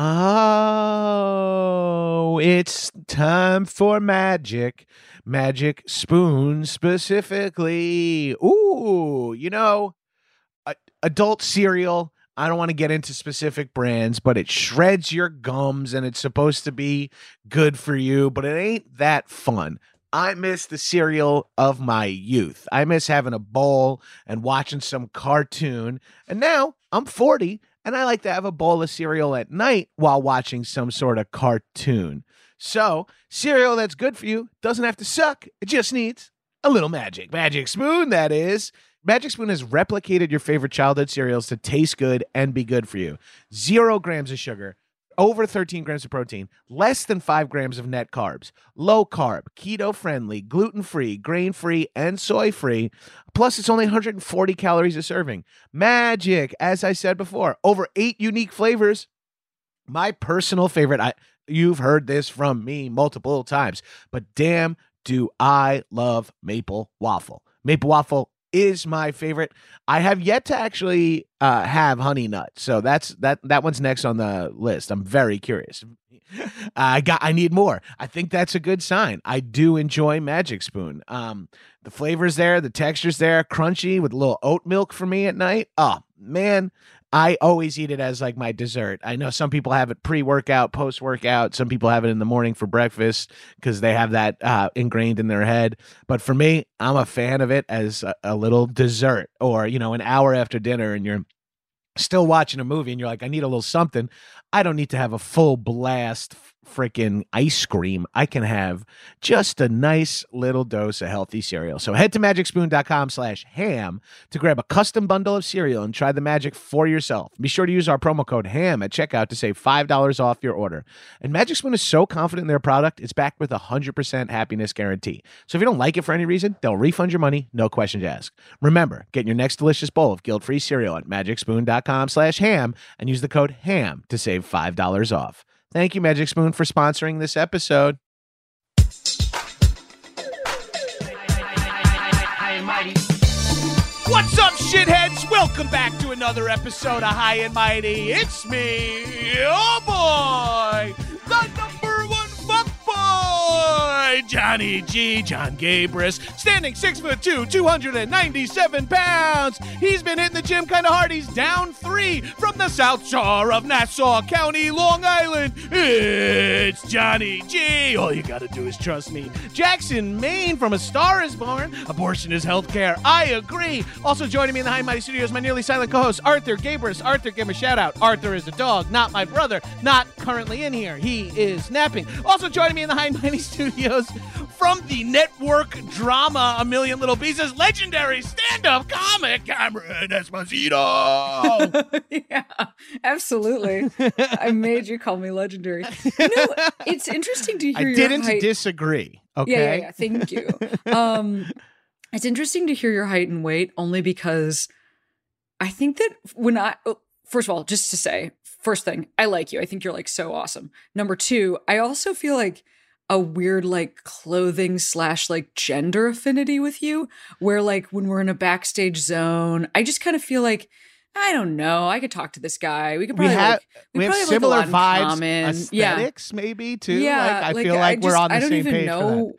Oh, it's time for magic. Magic spoon specifically. Ooh, you know, a- adult cereal. I don't want to get into specific brands, but it shreds your gums and it's supposed to be good for you, but it ain't that fun. I miss the cereal of my youth. I miss having a bowl and watching some cartoon. And now I'm 40 and I like to have a bowl of cereal at night while watching some sort of cartoon. So, cereal that's good for you doesn't have to suck. It just needs a little magic. Magic Spoon, that is. Magic Spoon has replicated your favorite childhood cereals to taste good and be good for you. Zero grams of sugar, over 13 grams of protein, less than five grams of net carbs, low carb, keto friendly, gluten free, grain free, and soy free. Plus, it's only 140 calories a serving. Magic, as I said before, over eight unique flavors. My personal favorite, I you've heard this from me multiple times, but damn, do I love maple waffle. Maple waffle is my favorite. I have yet to actually uh, have honey nut, so that's that. That one's next on the list. I'm very curious. I got. I need more. I think that's a good sign. I do enjoy Magic Spoon. Um, the flavors there, the textures there, crunchy with a little oat milk for me at night. Oh man, I always eat it as like my dessert. I know some people have it pre workout, post workout. Some people have it in the morning for breakfast because they have that uh, ingrained in their head. But for me, I'm a fan of it as a, a little dessert or, you know, an hour after dinner and you're still watching a movie and you're like, I need a little something. I don't need to have a full blast freaking ice cream. I can have just a nice little dose of healthy cereal. So head to magicspoon.com slash ham to grab a custom bundle of cereal and try the magic for yourself. Be sure to use our promo code ham at checkout to save $5 off your order. And Magic Spoon is so confident in their product, it's backed with a 100% happiness guarantee. So if you don't like it for any reason, they'll refund your money, no questions asked. Remember, get your next delicious bowl of guilt-free cereal at magicspoon.com slash ham and use the code ham to save $5 off. Thank you, Magic Spoon, for sponsoring this episode. What's up, shitheads? Welcome back to another episode of High and Mighty. It's me, oh boy, Johnny G. Jon Gabrus, standing six foot two, 297 pounds. He's been hitting the gym kind of hard. He's down three from the South Shore of Nassau County, Long Island. It's Johnny G. All you gotta do is trust me. Jackson, Maine, from A Star is Born. Abortion is healthcare. I agree. Also joining me in the High Mighty Studios, my nearly silent co-host Arthur Gabrus. Arthur, give him a shout out. Arthur is a dog, not my brother, not currently in here. He is napping. Also joining me in the High Mighty Studios from the network drama A Million Little Pieces, legendary stand-up comic Cameron Esposito. yeah, absolutely. I made you call me legendary. You know, it's interesting to I hear your didn't height. disagree. Okay. Yeah, yeah, yeah. Thank you. um, it's interesting to hear your height and weight only because I think that when I, oh, first of all, just to say, first thing, I like you. I think you're like so awesome. Number two, I also feel like a weird like clothing slash like gender affinity with you where like when we're in a backstage zone i just kind of feel like i don't know i could talk to this guy we could We probably have like, we, have probably like, similar lot vibes, common. Yeah. aesthetics maybe too. yeah like, I feel like we're just- on the I don't same even page know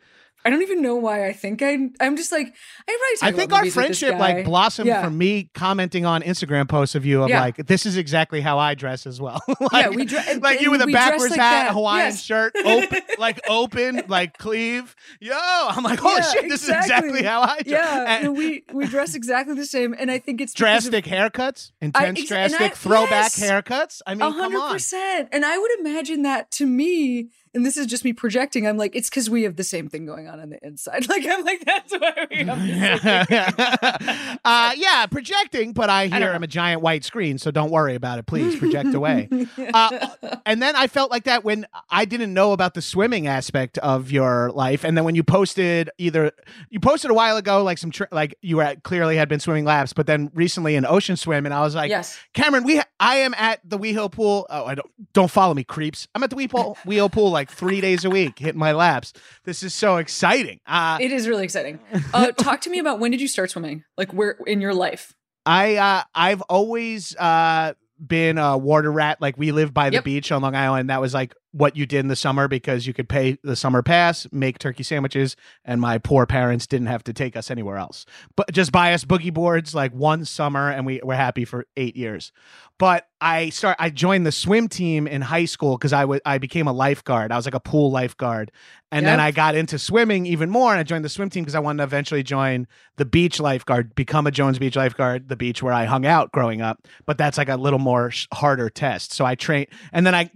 I don't even know why I think I I'm just like I probably talk I think our movies with this friendship like blossomed Yeah. from me commenting on Instagram posts of you of Yeah. like this is exactly how I dress as well. Yeah, like, we dre- like you with a backwards like hat, that. Hawaiian Yes. shirt, open like open, like cleave. Yo, I'm like, oh Yeah, shit, this is exactly exactly. how I dress. Yeah, And and we we dress exactly the same, and I think it's because of- drastic haircuts, intense ex- drastic I- throwback yes. haircuts. I mean, hundred percent. And I would imagine that to me, and this is just me projecting. I'm like, it's because we have the same thing going on on the inside. Like I'm like, that's why we have uh, yeah, projecting, but I hear know. I'm a giant white screen, so don't worry about it. Please project away. Uh, and then I felt like that when I didn't know about the swimming aspect of your life, and then when you posted either you posted a while ago, like some tr- like you were at, clearly had been swimming laps, but then recently an ocean swim, and I was like, yes. Cameron, we ha- I am at the WeHo pool. Oh, I don't don't follow me, creeps. I'm at the WeHo pool like three days a week, hitting my laps. This is so exciting. Uh, It is really exciting. Uh, talk to me about when did you start swimming? Like where in your life? I uh I've always uh been a water rat. Like we live by the Yep. beach on Long Island. That was like what you did in the summer because you could pay the summer pass, make turkey sandwiches, and my poor parents didn't have to take us anywhere else. But just buy us boogie boards like one summer and we were happy for eight years. But I start I joined the swim team in high school because I was I became a lifeguard. I was like a pool lifeguard. And then I got into swimming even more and I joined the swim team because I wanted to eventually join the beach lifeguard, become a Jones Beach lifeguard, the beach where I hung out growing up. But that's like a little more sh- harder test. So I trained, and then I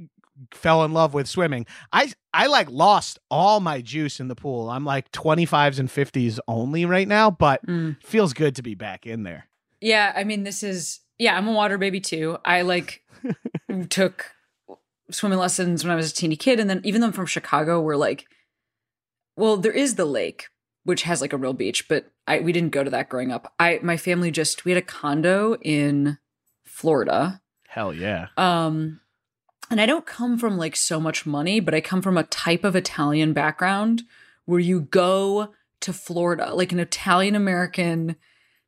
fell in love with swimming. I I like lost all my juice in the pool. I'm like 25s and 50s only right now, but Mm. feels good to be back in there. Yeah, I mean, this is yeah. I'm a water baby too. I like took swimming lessons when I was a teeny kid, and then even though I'm from Chicago, we're like, well, there is the lake, which has like a real beach, but I we didn't go to that growing up. I my family just we had a condo in Florida. Hell yeah. Um, and I don't come from like so much money, but I come from a type of Italian background where you go to Florida, like an Italian American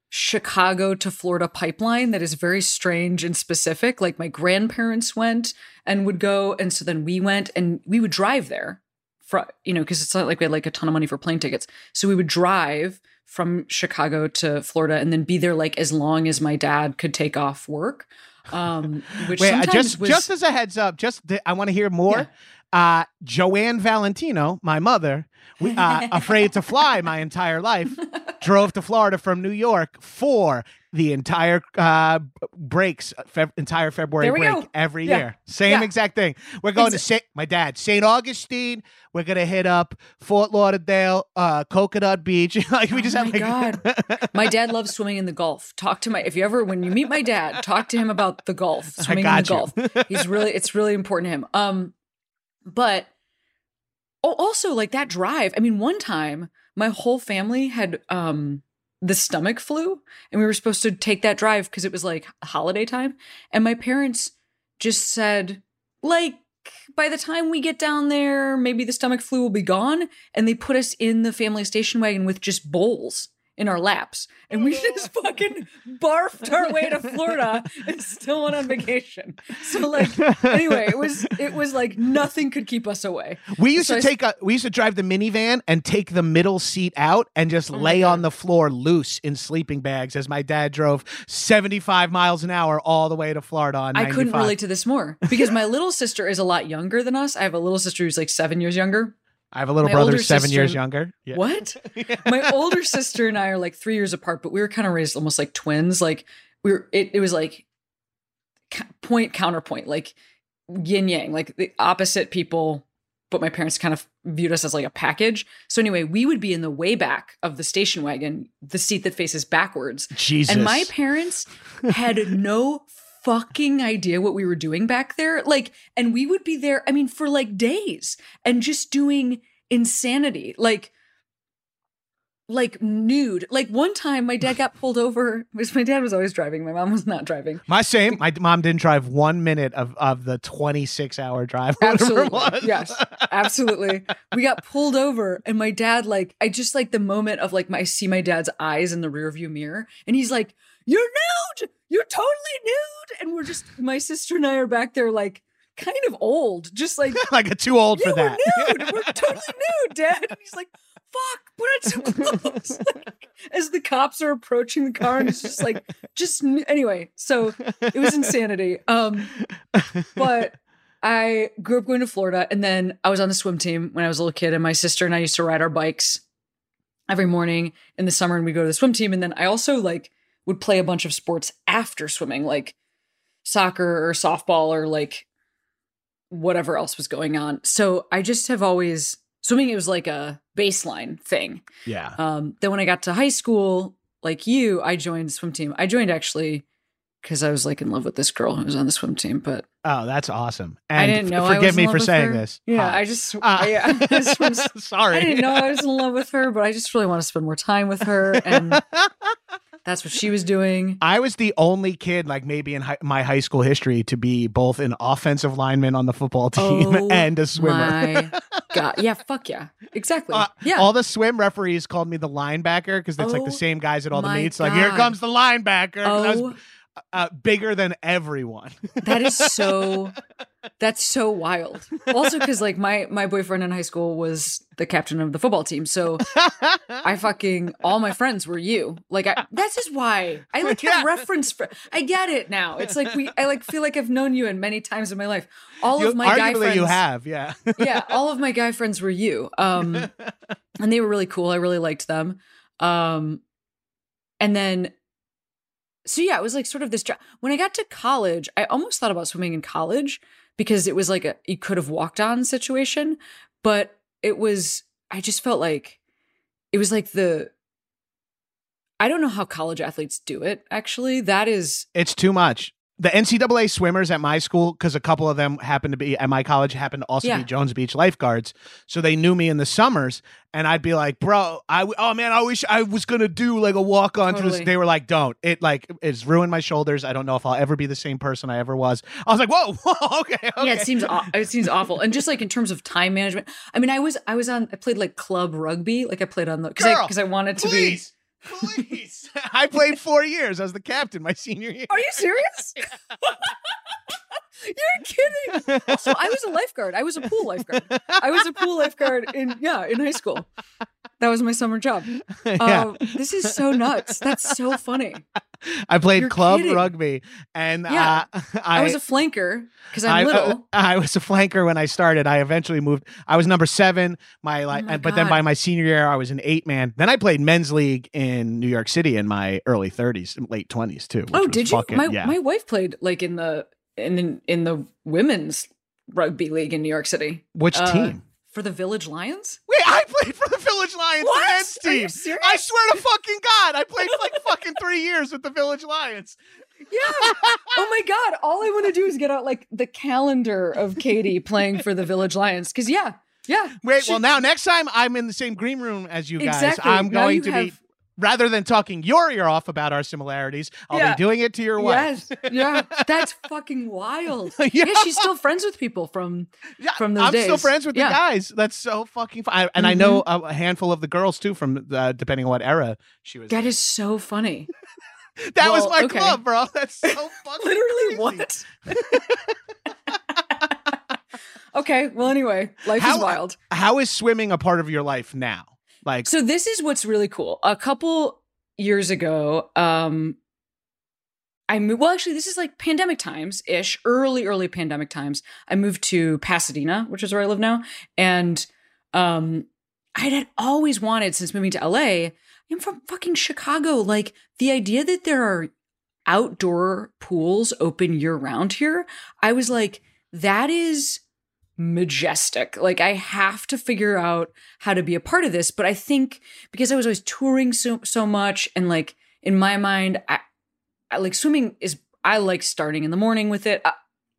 Chicago to Florida pipeline that is very strange and specific. Like my grandparents went and would go, and so then we went and we would drive there, for you know, because it's not like we had like a ton of money for plane tickets. So we would drive from Chicago to Florida and then be there like as long as my dad could take off work. Um, which Wait, just was just as a heads up, just th- I want to hear more. Uh, Joanne Valentino, my mother, we, uh, afraid to fly my entire life, drove to Florida from New York for the entire uh, breaks, Feb- entire February break go. every Yeah. year. Same Yeah. exact thing. We're going to Exa- Saint, my dad, St. Augustine. We're gonna hit up Fort Lauderdale, uh, Coconut Beach. like we Oh just have my like, my dad loves swimming in the Gulf. Talk to my if you ever when you meet my dad, talk to him about the Gulf, swimming in the you. Gulf. He's really it's really important to him. Um, but oh, also like that drive. I mean, one time my whole family had um the stomach flu, and we were supposed to take that drive because it was like holiday time, and my parents just said like. By the time we get down there, maybe the stomach flu will be gone. And they put us in the family station wagon with just bowls in our laps. And we just fucking barfed our way to Florida and still went on vacation. So like anyway, it was it was like nothing could keep us away. We used So to I take a we used to drive the minivan and take the middle seat out and just Oh lay on the floor loose in sleeping bags as my dad drove 75 miles an hour all the way to Florida on I 95. couldn't relate to this more because my little sister is a lot younger than us. I have a little sister who's like seven years younger. I have a little my brother 7 years younger. Yeah. What? my older sister and I are like three years apart, but we were kind of raised almost like twins. Like we were, it, it was like point counterpoint, like yin yang, like the opposite people. But my parents kind of viewed us as like a package. So anyway, we would be in the way back of the station wagon, the seat that faces backwards. Jesus. And my parents had no fucking idea what we were doing back there. Like, and we would be there, I mean, for like days and just doing insanity. Like, like nude. Like one time my dad got pulled over because my dad was always driving. My mom was not driving. My same. My mom didn't drive one minute of, of the 26 hour drive. or whatever it Absolutely. Yes. Absolutely. We got pulled over and my dad like I just like the moment of like my I see my dad's eyes in the rearview mirror and he's like, You're nude! You're totally nude! And we're just my sister and I are back there like kind of old. Just like like a too old yeah, for that. we're nude. We're totally nude, Dad. And he's like, fuck, put on some clothes. Like, as the cops are approaching the car, and it's just like, just n- anyway. So it was insanity. Um, but I grew up going to Florida, and then I was on the swim team when I was a little kid, and my sister and I used to ride our bikes every morning in the summer, and we go to the swim team. And then I also like would play a bunch of sports after swimming, like soccer or softball or like whatever else was going on. So I just have always swimming. It was like a baseline thing. yeah. Um, then when I got to high school, like you, I joined the swim team. I joined actually because I was like in love with this girl who was on the swim team, but Oh, that's awesome. And I didn't know. f- forgive me for saying her. this. Yeah, Hi. I just, Ah. I, I just was- Sorry. I didn't know I was in love with her, but I just really want to spend more time with her, and that's what she was doing. I was the only kid, like maybe in hi- my high school history, to be both an offensive lineman on the football team Oh and a swimmer. My God, yeah, fuck yeah, exactly. Uh, yeah, All the swim referees called me the linebacker because it's like the Oh same guys at all the meets. Like, here comes the linebacker. 'cause I was oh, uh, bigger than everyone. that is so. That's so wild. Also, because like my my boyfriend in high school was the captain of the football team, so I fucking all my friends were you. Like I, that's just why I like have Yeah. reference. For, I get it now. It's like we. I like feel like I've known you in many times in my life. All You- of my guy friends. you have, yeah. yeah, all of my guy friends were you. Um, and they were really cool. I really liked them. Um, and then, so yeah, it was like sort of this. When I got to college, I almost thought about swimming in college because it was like a you could have walked on situation, but it was. I just felt like it was like the. I don't know how college athletes do it. Actually, that is It's too much. The NCAA swimmers at my school, because a couple of them happened to be at my college, happened to also Yeah. be Jones Beach lifeguards. So they knew me in the summers, and I'd be like, "Bro, I w- oh man, I wish I was gonna do like a walk on." to this." Totally. They were like, "Don't." It like it's ruined my shoulders. I don't know if I'll ever be the same person I ever was. I was like, "Whoa, whoa okay, okay." Yeah, it seems it seems awful, and just like in terms of time management. I mean, I was I was on I played like club rugby, like I played on the because I I wanted to Please, please. I played four years. I was the captain my senior year. Are you serious? You're kidding. Also, I was a lifeguard. I was a pool lifeguard. I was a pool lifeguard in yeah in high school. That was my summer job. yeah. Um, this is so nuts. That's so funny. I played you're club kidding. rugby, and Yeah. uh, I, I, was a flanker because I'm I, little. uh, I was a flanker when I started. I eventually moved. I was number seven. My like, Oh my but then by my senior year, I was an eight man. Then I played men's league in New York City in my early thirties, late twenties too. oh, did you? fucking- my yeah. my wife played like in the in in the women's rugby league in New York City. Which uh, team? For the Village Lions? Wait, I played for the Village Lions the What? men's Are you serious? I swear to fucking God, I played for like fucking three years with the Village Lions. Yeah. oh my God. All I want to do is get out like the calendar of Katie playing for the Village Lions. Cause yeah, yeah. Wait, she- well now next time I'm in the same green room as you guys, Exactly. I'm Now going to be have- rather than talking your ear off about our similarities, I'll Yeah. be doing it to your wife. Yes. Yeah. That's fucking wild. Yeah. yeah. She's still friends with people from Yeah, from those days, I'm still friends with Yeah. the guys. That's so fucking fun. and I know a, a handful of the girls too, from uh, depending on what era she was. that in. is so funny. that was my okay. club, bro. That's so fucking Literally what? okay. Well, anyway, life How- is wild. How is swimming a part of your life now? Like, So this is what's really cool. A couple years ago, um, I moved. Well, actually, this is like pandemic times ish, early, early pandemic times. I moved to Pasadena, which is where I live now, and um, I had always wanted since moving to LA. I'm from fucking Chicago. Like the idea that there are outdoor pools open year round here, I was like, that is majestic. Like I have to figure out how to be a part of this. But I think because I was always touring so so much and like in my mind, I, I like swimming is I like starting in the morning with it. I,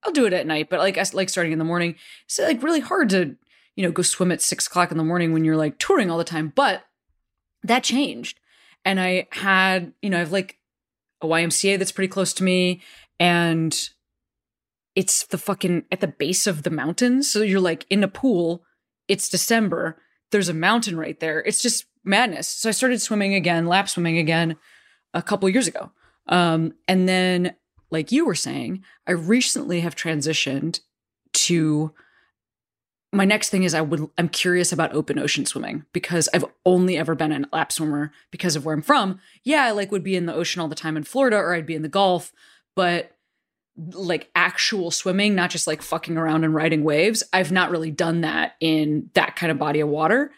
I'll do it at night, but like I like starting in the morning. It's like really hard to, you know, go swim at six o'clock in the morning when you're like touring all the time. But that changed. And I had, you know, I've like a YMCA that's pretty close to me and it's the fucking at the base of the mountains. So you're like in a pool. It's December. There's a mountain right there. It's just madness. So I started swimming again, lap swimming again a couple years ago. Um, and then, like you were saying, I recently have transitioned to my next thing is I would I'm curious about open ocean swimming because I've only ever been a lap swimmer because of where I'm from. Yeah, I like would be in the ocean all the time in Florida or I'd be in the Gulf, but like actual swimming, not just like fucking around and riding waves, I've not really done that in that kind of body of water.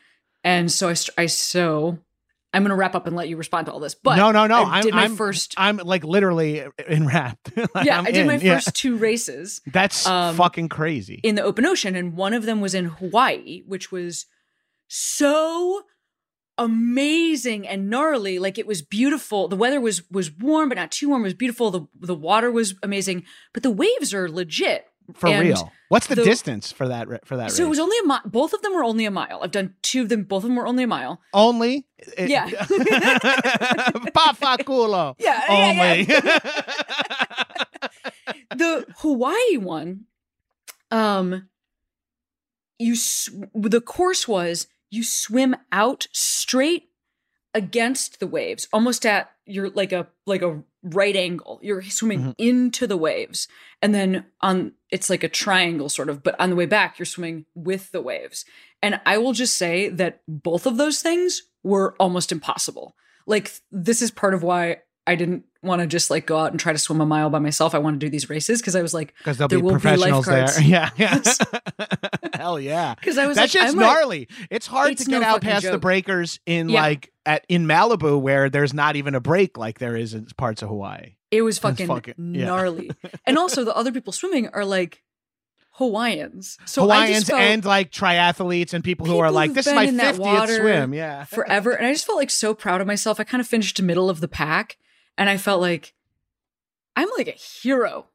And so I, I so I'm going to wrap up and let you respond to all this. But no, no, no. I I'm, did my I'm, first. I'm like literally enwrapped. Like, yeah, I'm I did my. Yeah. first two races That's um, fucking crazy. in the open ocean, and one of them was in Hawaii, which was so amazing and gnarly. Like it was beautiful. The weather was was warm, but not too warm. It was beautiful. The the water was amazing, but the waves are legit. for and real. What's the, the- distance for that? For that So it was only a mile. Both of them were only a mile. I've done two of them. Both of them were only a mile. only. It- Yeah. Pa fa culo. Yeah, Only. the Hawaii one, um, you the course was you swim out straight against the waves, almost at you're like a like a right angle. You're swimming Mhm. into the waves, and then on it's like a triangle sort of, but on the way back you're swimming with the waves. And I will just say that both of those things were almost impossible. Like this is part of why I didn't want to just like go out and try to swim a mile by myself. I want to do these races because I was like, Because there'll There be will be professionals there. lifeguards. Yeah, yeah. Hell yeah. because I was That like, shit's I might- gnarly. It's hard It's to get no out past the breakers in Yeah. like at in Malibu where there's not even a break like there is in parts of Hawaii. It was fucking, fucking- yeah. gnarly. and also the other people swimming are like Hawaiians. So I Hawaiians just and like triathletes and people who are like, this is my in that 50th water swim. Yeah. forever. And I just felt like so proud of myself. I kind of finished middle of the pack and I felt like I'm like a hero.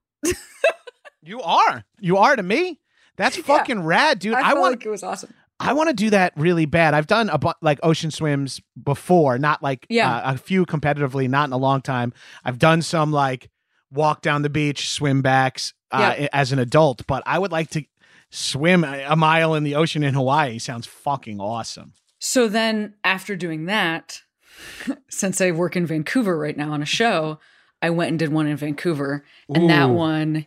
You are. You are to me. That's Yeah. fucking rad, dude. I, I, want like it was awesome. I want to do that really bad. I've done a bu- like ocean swims before, not like Yeah. uh, a few competitively, not in a long time. I've done some like walk down the beach, swim backs uh, Yeah. as an adult, but I would like to swim a mile in the ocean in Hawaii. Sounds fucking awesome. So then after doing that, since I work in Vancouver right now on a show, I went and did one in Vancouver. And that one,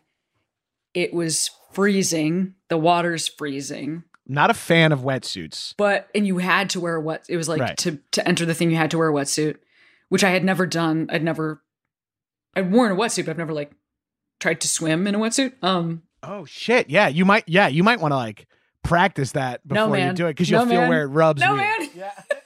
it was freezing. The water's freezing. Not a fan of wetsuits. But and you had to wear a wet it was like Right. to to enter the thing you had to wear a wetsuit, which I had never done. I'd never I'd worn a wetsuit, but I've never like tried to swim in a wetsuit. Um Oh shit! Yeah, you might. Yeah, you might want to like practice that No, before you do it because you'll feel man. where it rubs. No, weird. man. Yeah.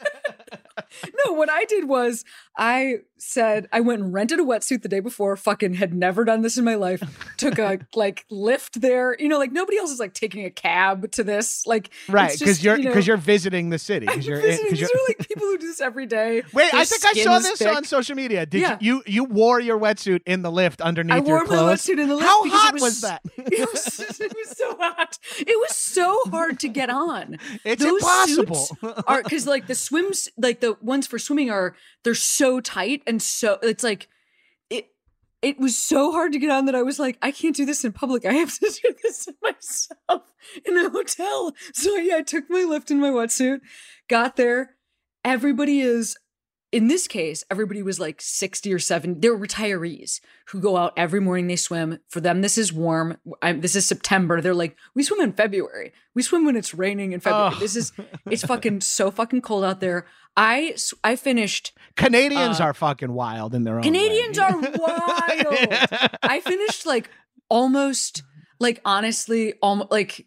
no, what I did was I said I went and rented a wetsuit the day before, fucking had never done this in my life. Took a like Lyft there. You know, like nobody else is like taking a cab to this. Like right, because you're you know, because you're visiting the city. Because you're, visiting- 'cause these you're are like people who do this every day. Wait, I think I saw this thick. on social media. Did Yeah. you, you you wore your wetsuit in the Lyft underneath I your wore my clothes? wetsuit in the Lyft How hot was- was that? It was, it was so hot. It was so hard to get on. it's Those impossible. are because like the swims, like the ones for swimming are they're so tight and so it's like it. It was so hard to get on that I was like, I can't do this in public. I have to do this myself in a hotel. So yeah, I took my Lyft in my wetsuit, got there. Everybody is in this case, everybody was like 60 or 70. They're retirees who go out every morning. They swim. For them, this is warm. I'm, this is September. They're like, we swim in February. We swim when it's raining in February. Oh. This is, it's fucking so fucking cold out there. I, I finished, Canadians Uh, are fucking wild in their own. Canadians way. are wild. I finished like almost, like honestly, almost like,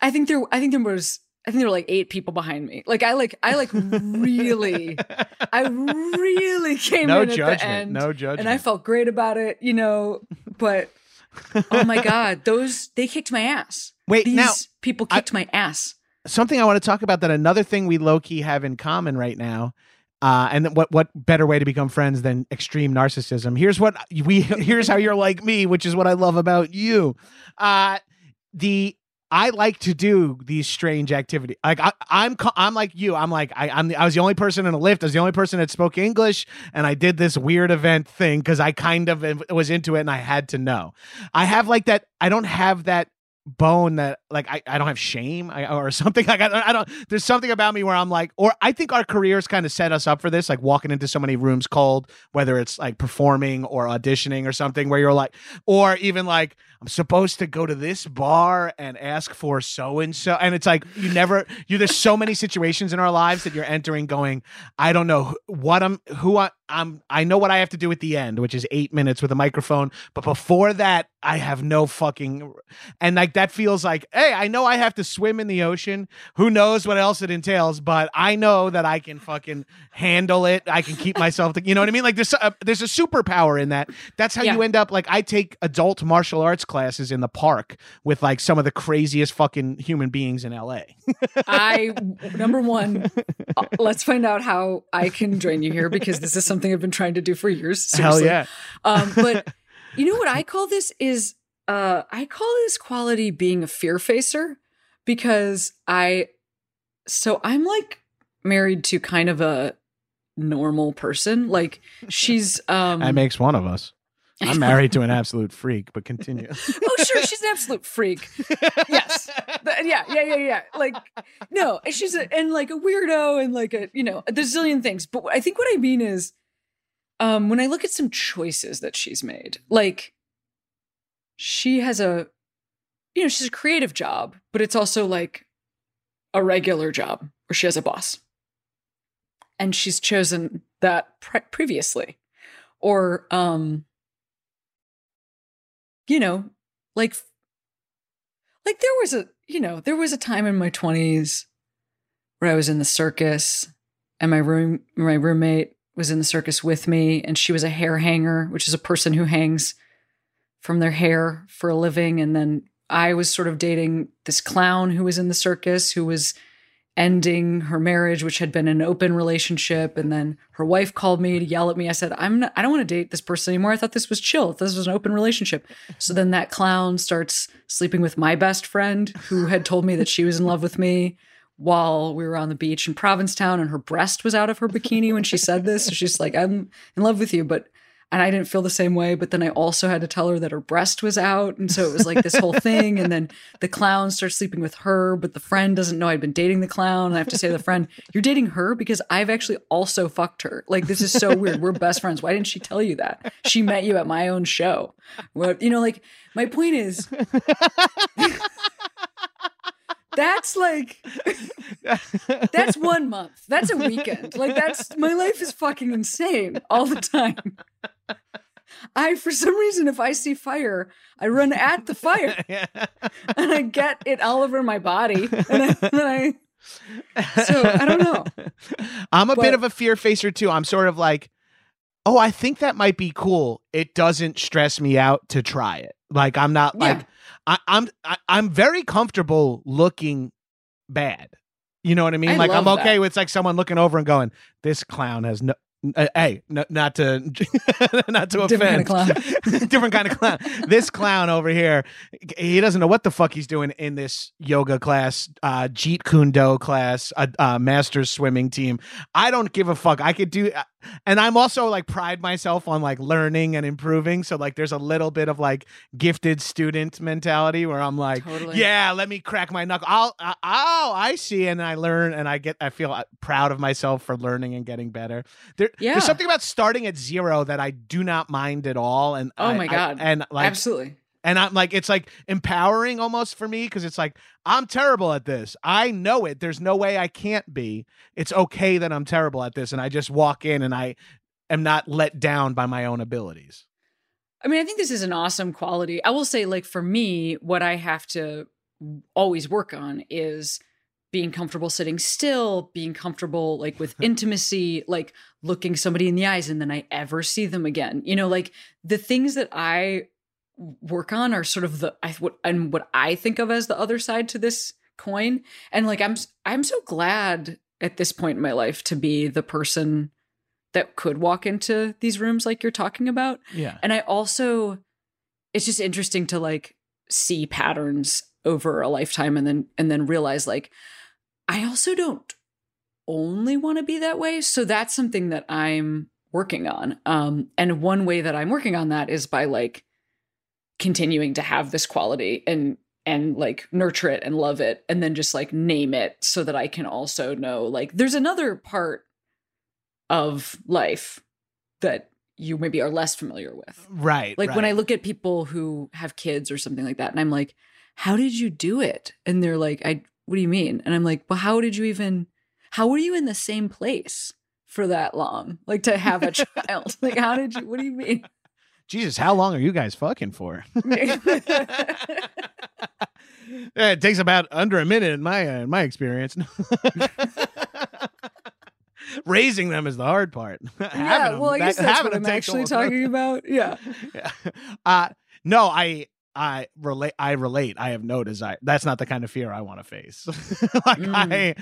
I think there, I think there was, I think there were like eight people behind me. Like I like, I like really, I really came no in at the judgment. end, No judgment. and I felt great about it, you know. But oh my god, those they kicked my ass. Wait, These now people I- kicked my ass. something I want to talk about that another thing we low key have in common right now. Uh, and what what better way to become friends than extreme narcissism? Here's what we here's how you're like me, which is what I love about you. Uh, the I like to do these strange activities. Like I, I'm, I'm like you. I'm like I, I'm. The, I was the only person in a Lyft. I was the only person that spoke English, and I did this weird event thing because I kind of was into it and I had to know. I have like that. I don't have that bone that like I, I don't have shame I, or something like I, I don't there's something about me where I'm like or I think our careers kind of set us up for this like walking into so many rooms cold whether it's like performing or auditioning or something where you're like or even like I'm supposed to go to this bar and ask for so and so and it's like you never you there's so many situations in our lives that you're entering going I don't know what I'm who I, I'm I know what I have to do at the end which is 8 minutes with a microphone but before that I have no fucking and like that feels like hey I know I have to swim in the ocean. Who knows what else it entails but I know that I can fucking handle it. I can keep myself to, you know what I mean? Like there's a, there's a superpower in that. That's how Yeah. you end up like I take adult martial arts classes in the park with like some of the craziest fucking human beings in LA I number one, uh, let's find out how I can join you here because this is something I've been trying to do for years. hell yeah. Um, but you know what I call this is uh, I call this quality being a fear facer because I so I'm like married to kind of a normal person. Like she's um that makes one of us. I'm married to an absolute freak but continue. Oh sure she's an absolute freak. Yes. Yeah yeah yeah yeah. Like no and she's a, and like a weirdo and like a you know a zillion things. But i think what i mean is um when i look at some choices that she's made like she has a you know she's a creative job but it's also like a regular job where she has a boss. And she's chosen that pre- previously. Or um you know like like there was a you know there was a time in my 20s where i was in the circus and my room my roommate was in the circus with me and she was a hair hanger which is a person who hangs from their hair for a living. And then i was sort of dating this clown who was in the circus who was ending her marriage which had been an open relationship. And then her wife called me to yell at me. I said i'm not, i don't want to date this person anymore. I thought this was chill. This was an open relationship. So then that clown starts sleeping with my best friend who had told me that she was in love with me while we were on the beach in Provincetown and her breast was out of her bikini when she said this. So she's like, I'm in love with you. But, and I didn't feel the same way. But then I also had to tell her that her breast was out. And so it was like this whole thing. And then the clown starts sleeping with her, but the friend doesn't know I'd been dating the clown. And I have to say to the friend, You're dating her because I've actually also fucked her. Like, this is so weird. We're best friends. Why didn't she tell you that? She met you at my own show. Well, you know, like, my point is, that's like that's one month. That's a weekend. Like that's my life is fucking insane all the time. I for some reason if I see fire, I run at the fire and I get it all over my body. And I, and I So, I don't know. I'm a But- bit of a fear facer too. I'm sort of like, oh, I think that might be cool. It doesn't stress me out to try it. Like I'm not Yeah. like I, I'm I, I'm very comfortable looking bad. You know what I mean? I like I'm okay that. with like someone looking over and going, "This clown has no." Uh, hey, no, not to not to Different offend, kind of different kind of clown. This clown over here, he doesn't know what the fuck he's doing in this yoga class, uh, Jeet Kune Do class, a uh, master's swimming team. I don't give a fuck. I could do, and I'm also like pride myself on like learning and improving. So like, there's a little bit of like gifted student mentality where I'm like, Totally. yeah, let me crack my knuckle. I'll, uh, oh, I see, and I learn, and I get, I feel uh, proud of myself for learning and getting better. There, Yeah. there's something about starting at zero that I do not mind at all. And Oh I- my I- God. and like Absolutely. And I'm like, it's like empowering almost for me because it's like, I'm terrible at this. I know it. There's no way I can't be. It's okay that I'm terrible at this. And I just walk in and I am not let down by my own abilities. I mean, I think this is an awesome quality. I will say, like, for me, what I have to always work on is being comfortable sitting still, being comfortable, like, with intimacy, like looking somebody in the eyes and then I ever see them again. You know, like the things that I work on are sort of the, I, what, and what I think of as the other side to this coin. And like, I'm, I'm so glad at this point in my life to be the person that could walk into these rooms like you're talking about Yeah. and I also, it's just interesting to like see patterns over a lifetime and then and then realize like I also don't only want to be that way. So that's something that I'm working on. Um, and one way that I'm working on that is by like continuing to have this quality and and like nurture it and love it and then just like name it so that I can also know like there's another part of life that you maybe are less familiar with. Right. Like when I look at people who have kids or something like that and I'm like, how did you do it? And they're like, I what do you mean? And I'm like, well, how did you even how were you in the same place for that long? Like to have a child? like how did you what do you mean? Jesus, how long are you guys fucking for? It takes about under a minute in my uh, in my experience. Raising them is the hard part. yeah, well, I that- guess that's what I'm actually talking about. Yeah. yeah. Uh no, I I relate I relate. I have no desire. That's not the kind of fear I want to face. like Mm. I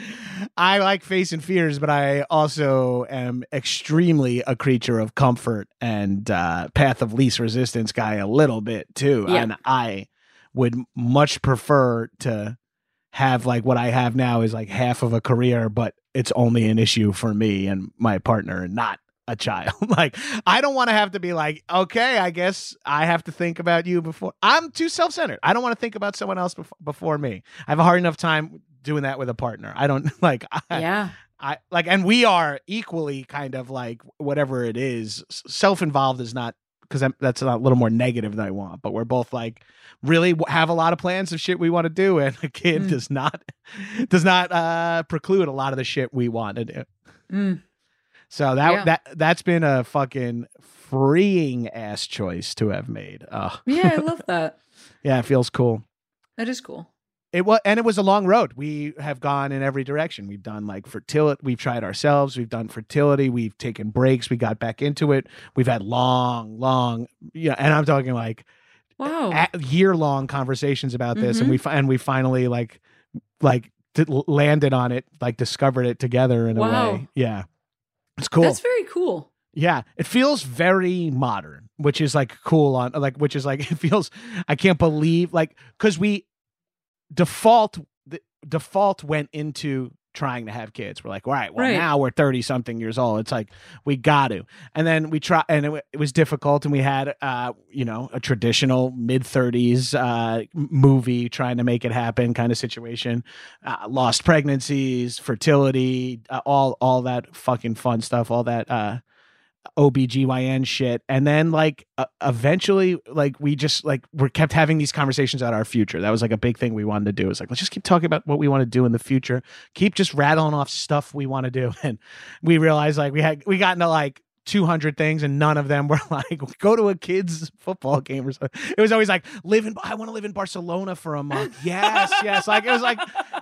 I like facing fears, but I also am extremely a creature of comfort and uh path of least resistance guy a little bit too. Yeah. And I would much prefer to have like what I have now is like half of a career, but it's only an issue for me and my partner and not a child. like I don't want to have to be like, okay, I guess I have to think about you before. I'm too self-centered. I don't want to think about someone else before, before me. I have a hard enough time doing that with a partner. I don't like I, Yeah. I like and we are equally kind of like whatever it is, self-involved is not because that's a little more negative than I want, but we're both like really have a lot of plans of shit we want to do and a kid Mm. does not does not uh preclude a lot of the shit we want to do. Mm. So that Yeah. that that's been a fucking freeing ass choice to have made. Uh Yeah, I love that. yeah, it feels cool. That is cool. It was and it was a long road. We have gone in every direction. We've done like fertility, we've tried ourselves, we've done fertility, we've taken breaks, we got back into it. We've had long, long yeah, and I'm talking like Wow. year long conversations about this and Mhm. we fi- and we finally like like landed on it, like discovered it together in a way. Yeah. It's cool. That's very cool. Yeah, it feels very modern, which is like cool on like which is like it feels I can't believe like cuz we default the default went into trying to have kids. We're like, "All right, well Right. now we're 30 something years old. It's like we got to." And then we try and it, it was difficult and we had uh, you know, a traditional mid 30s uh movie trying to make it happen kind of situation. Uh, lost pregnancies, fertility, uh, all all that fucking fun stuff, all that uh OBGYN shit. And then like uh, eventually like we just like we kept having these conversations about our future. That was like a big thing we wanted to do. Was like let's just keep talking about what we want to do in the future. Keep just rattling off stuff we want to do. And we realized like we had we got into like 200 things and none of them were like go to a kids football game or something. It was always like live in I want to live in Barcelona for a month. Yes, yes. Like it was like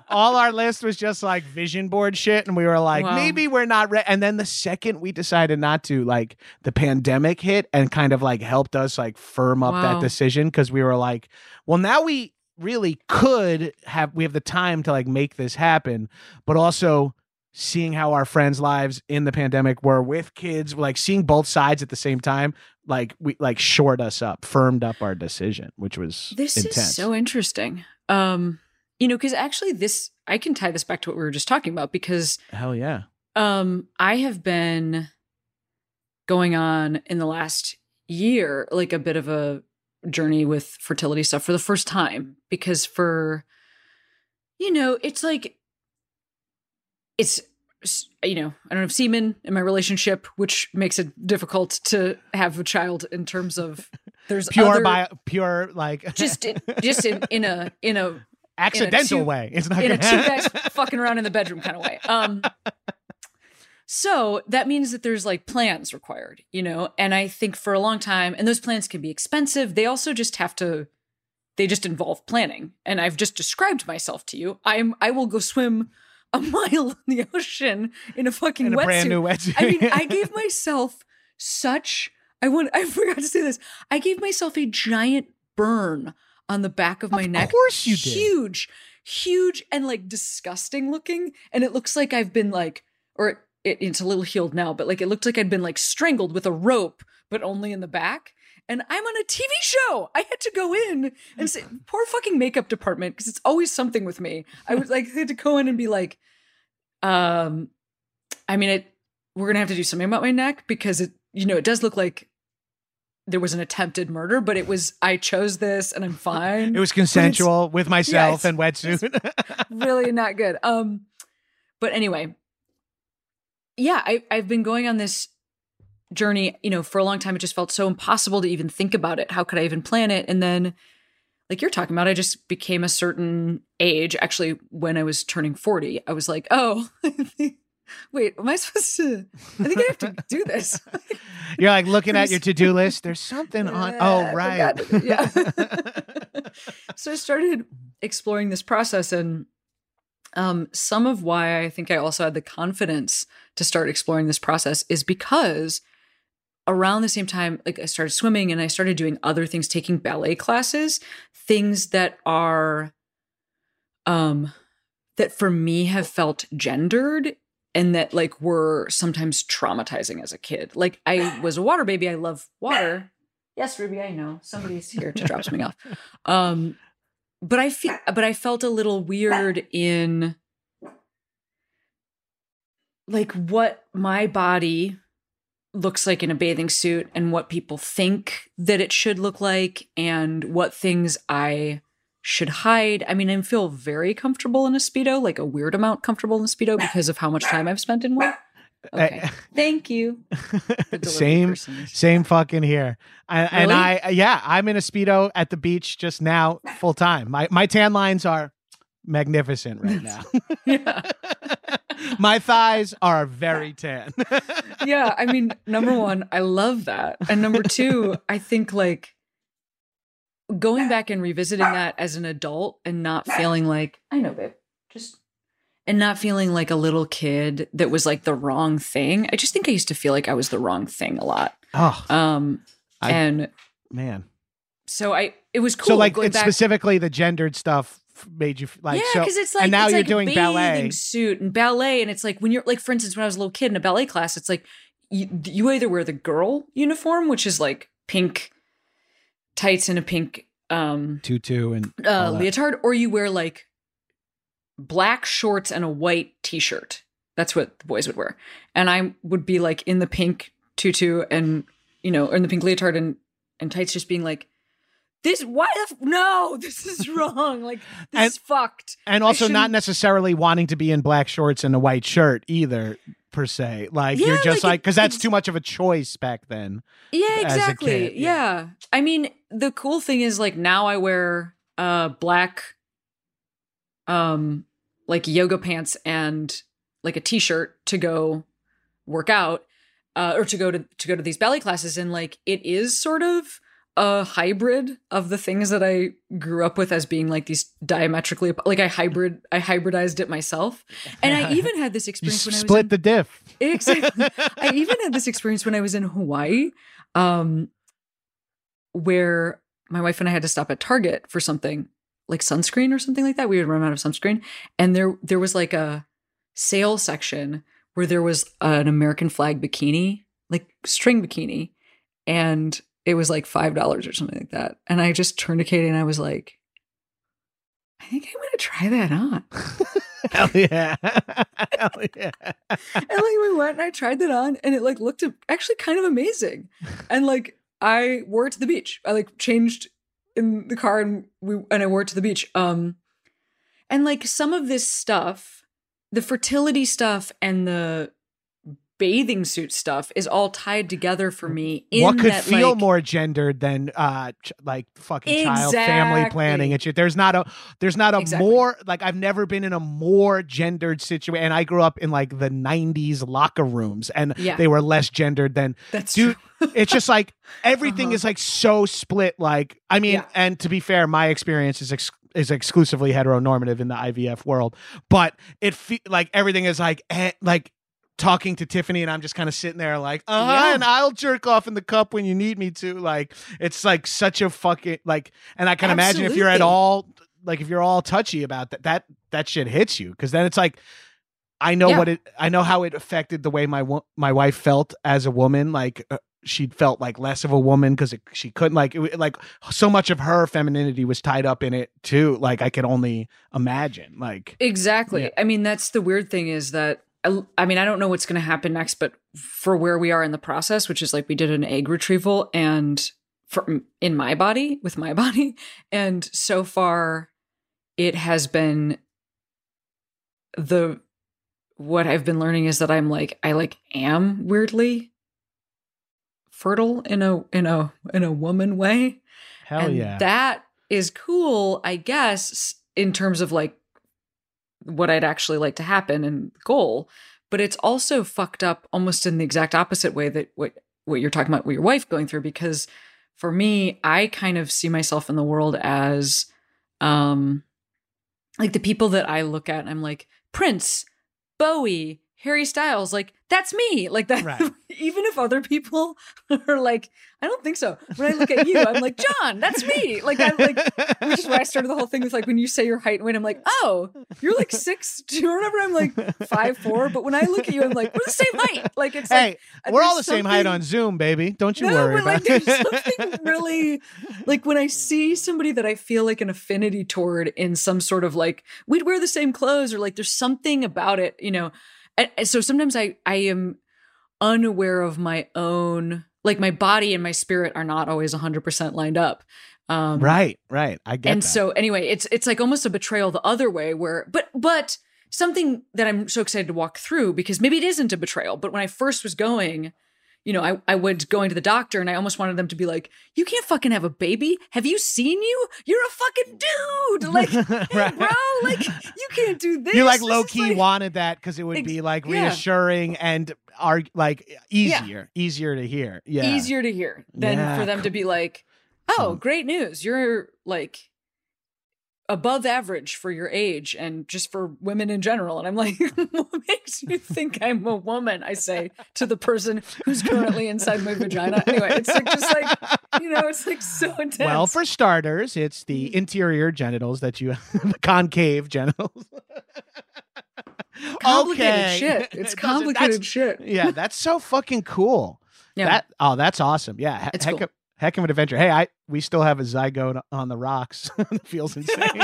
all our list was just like vision board shit and we were like Wow. maybe we're not ready and then the second we decided not to like the pandemic hit and kind of like helped us like firm up that decision because we were like well now we really could have we have the time to like make this happen but also seeing how our friends lives in the pandemic were with kids like seeing both sides at the same time like we like shored us up firmed up our decision which was This intense is so interesting. Um, you know, because actually, this I can tie this back to what we were just talking about because hell yeah um, I have been going on in the last year like a bit of a journey with fertility stuff for the first time because for you know it's like it's you know i don't have semen in my relationship which makes it difficult to have a child in terms of there's pure other, bio pure like just in, just in, in a in a accidental two- way it's not in a gonna two guys fucking around in the bedroom kind of way. Um, so that means that there's like plans required, you know. And I think for a long time, and those plans can be expensive. They also just have to. They just involve planning. And I've just described myself to you. I'm. I will go swim a mile in the ocean in a fucking in a wetsuit. brand new wetsuit I mean, I gave myself such. I want. I forgot to say this. I gave myself a giant burn on the back of my Of neck. Of course you did. Huge, huge, and like disgusting looking. And it looks like I've been like, or it, it, it's a little healed now, but like it looked like I'd been like strangled with a rope, but only in the back. And I'm on a TV show. I had to go in and say, poor fucking makeup department, because it's always something with me. I was like, I had to go in and be like, um, I mean, it, we're gonna have to do something about my neck because it, you know, it does look like there was an attempted murder, but it was I chose this and I'm fine. It was consensual with myself yeah, and wetsuit. really not good. Um, but anyway, yeah, I, I've been going on this journey, you know, for a long time. It just felt so impossible to even think about it. How could I even plan it? And then, like you're talking about, I just became a certain age. Actually, when I was turning 40, I was like, oh, wait, am I supposed to? I think I have to do this. You're like looking at your to do list. There's something on. Oh, right. Yeah. so I started exploring this process and um, some of why I think I also had the confidence to start exploring this process is because around the same time, like I started swimming and I started doing other things, taking ballet classes, things that are, um, that for me have felt gendered and that like were sometimes traumatizing as a kid. Like I was a water baby. I love water. Yes, Ruby, I know somebody's here to drop something off. Um, but I feel, but I felt a little weird in like what my body looks like in a bathing suit and what people think that it should look like and what things I should hide. I mean, I feel very comfortable in a speedo, like a weird amount comfortable in a speedo because of how much time I've spent in one. Okay. Thank you. same, same fucking here. I, really? And I, yeah, I'm in a speedo at the beach just now, full time. My my tan lines are magnificent right now. yeah. my thighs are very tan. yeah, I mean, number one, I love that, and number two, I think like going back and revisiting that as an adult and not feeling like I know, babe, just and not feeling like a little kid that was like the wrong thing. I just think I used to feel like I was the wrong thing a lot. Oh, um, I, and man, so I it was cool. So like it's back- specifically the gendered stuff made you like yeah because so, it's like and now it's you're like doing ballet suit and ballet and it's like when you're like for instance when I was a little kid in a ballet class it's like you, you either wear the girl uniform which is like pink tights and a pink um tutu and uh, leotard or you wear like black shorts and a white t-shirt. That's what the boys would wear. And I would be like in the pink tutu and you know, in the pink leotard and and tights just being like this why the f- no this is wrong. Like this and, is fucked. and also not necessarily wanting to be in black shorts and a white shirt either per se. Like yeah, you're just like because like, that's too much of a choice back then yeah exactly. yeah. yeah. I mean the cool thing is like now i wear uh black um like yoga pants and like a t-shirt to go work out uh, or to go to to go to these ballet classes. And like it is sort of a hybrid of the things that I grew up with as being like these diametrically like I hybrid I hybridized it myself. And I even had this experience you when I split in, the diff. Exactly. I even had this experience when I was in Hawaii um where my wife and I had to stop at Target for something like sunscreen or something like that. We would run out of sunscreen, and there there was like a sale section where there was an American flag bikini, like string bikini, and it was like five dollars or something like that. And I just turned to Katie and I was like, I think I'm gonna try that on. Hell yeah. Hell yeah. and like we went and I tried that on and it like looked actually kind of amazing. And like I wore it to the beach. I like changed in the car and we and I wore it to the beach. Um and like some of this stuff, the fertility stuff and the bathing suit stuff is all tied together for me. what could that, feel like, more gendered than uh ch- like fucking child family planning and shit? There's not a there's not a Exactly. more like I've never been in a more gendered situation. And I grew up in like the '90s locker rooms, and Yeah. they were less gendered than That's dude. true. it's just like everything Uh-huh. is like so split. Like I mean, Yeah. and to be fair, my experience is. Ex- is exclusively heteronormative in the IVF world, but it fe- like everything is like eh, like talking to Tiffany and I'm just kind of sitting there like, uh Yeah. and I'll jerk off in the cup when you need me to. Like, it's like such a fucking like, and I can imagine if you're at all like if you're all touchy about that, that that shit hits you because then it's like. I know Yeah. what it. I know how it affected the way my my wife felt as a woman. Like uh, she felt like less of a woman because she couldn't like it, like so much of her femininity was tied up in it too. Like I can only imagine. Like Exactly. Yeah. I mean, that's the weird thing is that I, mean, I don't know what's going to happen next, but for where we are in the process, which is like we did an egg retrieval and for in my body with my body, and so far it has been the what I've been learning is that I'm like I like am weirdly fertile in a in a in a woman way hell and yeah. that is cool, I guess, in terms of like what I'd actually like to happen and goal. But it's also fucked up almost in the exact opposite way that what what you're talking about with your wife going through. Because for me, I kind of see myself in the world as um like the people that I look at I'm like, Prince, Bowie, Harry Styles, like that's me. Like that Right. even if other people are like, I don't think so. When I look at you, I'm like, Jon, that's me. Like I'm like which is why I started the whole thing with like when you say your height and weight, I'm like, oh, you're like six two or whatever. I'm like five four, but when I look at you, I'm like, we're the same height. Like it's hey, like we're all the same height on Zoom, baby. Don't you no, worry but about like there's something really like when I see somebody that I feel like an affinity toward in some sort of like we'd wear the same clothes or like there's something about it, you know. So sometimes I I am unaware of my own like my body and my spirit are not always 100% lined up. Um right, right. I get it. and that. so anyway it's it's like almost a betrayal the other way where but but something that i'm so excited to walk through because maybe it isn't a betrayal but when i first was going you know i i was going to the doctor and i almost wanted them to be like you can't fucking have a baby. Have you seen you? You're a fucking dude. Like hey, bro like you can't do this. You like low key like- wanted that because it would Ex- be like yeah. reassuring and are like easier, easier to hear. Yeah, easier to hear than Yeah, for them to be like, "Oh, mm. great news! You're like above average for your age and just for women in general." And I'm like, "What makes you think I'm a woman?" I say to the person who's currently inside my vagina. Anyway, it's like just like you know, it's like so intense. Well, for starters, it's the mm. interior genitals that you, the concave genitals. complicated Okay. shit. It's complicated shit. Yeah, that's so fucking cool. Yeah. That oh, that's awesome. Yeah, It's heck cool. Heck of an adventure. Hey, I we still have a zygote on the rocks. it feels insane.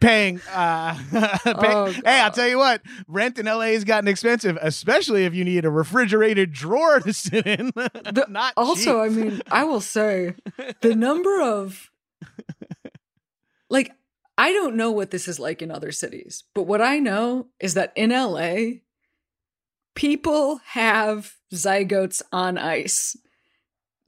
paying uh pay- Oh, hey i'll tell you what rent in la has gotten expensive especially if you need a refrigerated drawer to sit in not also cheap. i mean i will say the number of like i don't know what this is like in other cities but what i know is that in la people have zygotes on ice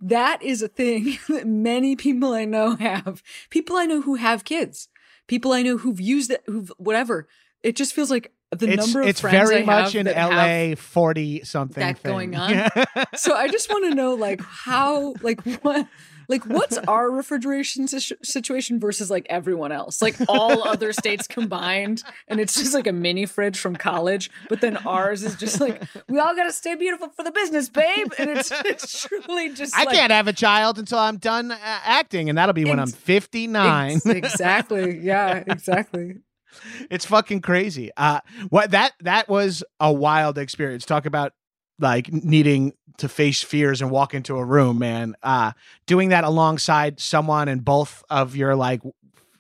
that is a thing that many people i know have people i know who have kids people i know who've used it who've whatever it just feels like the it's, number of it's friends very I much in la 40 something that thing. going on. Yeah. so I just want to know, like, how, like, what, like, what's our refrigeration situ- situation versus like everyone else, like all other states combined, and it's just like a mini fridge from college. But then ours is just like, we all got to stay beautiful for the business, babe, and it's it's truly just. I like, can't have a child until I'm done uh, acting, and that'll be when I'm 59. exactly. Yeah. Exactly. it's fucking crazy. Uh, what that that was a wild experience. Talk about like needing to face fears and walk into a room, man. Uh, doing that alongside someone, and both of your like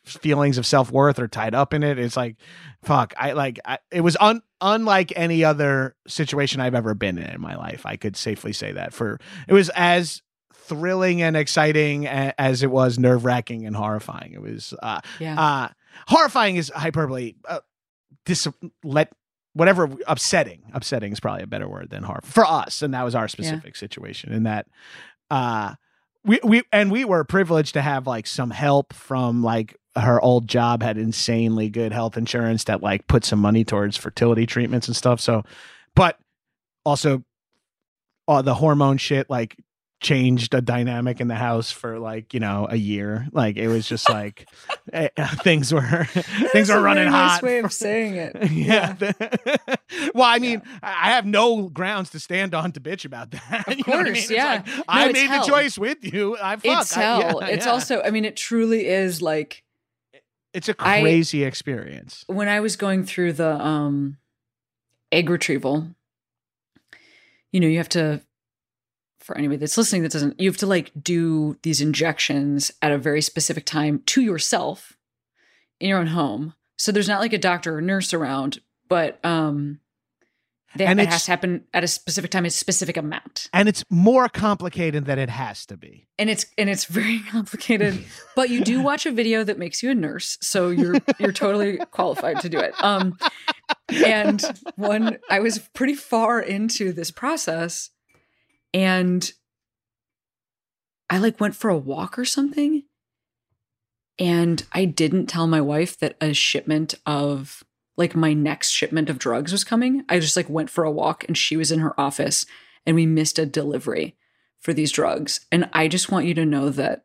feelings of self worth are tied up in it. It's like, fuck. I like. I, it was un, unlike any other situation I've ever been in in my life. I could safely say that. For it was as thrilling and exciting a- as it was nerve wracking and horrifying. It was. Uh, Yeah. uh horrifying is hyperbole uh, dis- let whatever upsetting upsetting is probably a better word than horror for us and that was our specific situation in that uh we we and we were privileged to have like some help from like her old job had insanely good health insurance that like put some money towards fertility treatments and stuff so but also uh, the hormone shit like changed a dynamic in the house for like you know a year like it was just like eh, things were things were running very nice hot way of saying it. yeah. well, I mean, I I have no grounds to stand on to bitch about that. Of You know I course, mean? Yeah. like, No, I made hell. the choice with you. I fuck. It's I- hell. yeah, it's yeah. also, I mean, it truly is like it's a crazy experience. when I was going through the um egg retrieval, you know, you have to for anybody that's listening that doesn't you have to like do these injections at a very specific time to yourself in your own home. So there's not like a doctor or nurse around, but um they, And it has to happen at a specific time, a specific amount. And it's more complicated than it has to be. and it's and it's very complicated but you do watch a video that makes you a nurse so you're you're totally qualified to do it um and one i was pretty far into this process and i like went for a walk or something and i didn't tell my wife that a shipment of like my next shipment of drugs was coming i just like went for a walk and she was in her office and we missed a delivery for these drugs. And I just want you to know that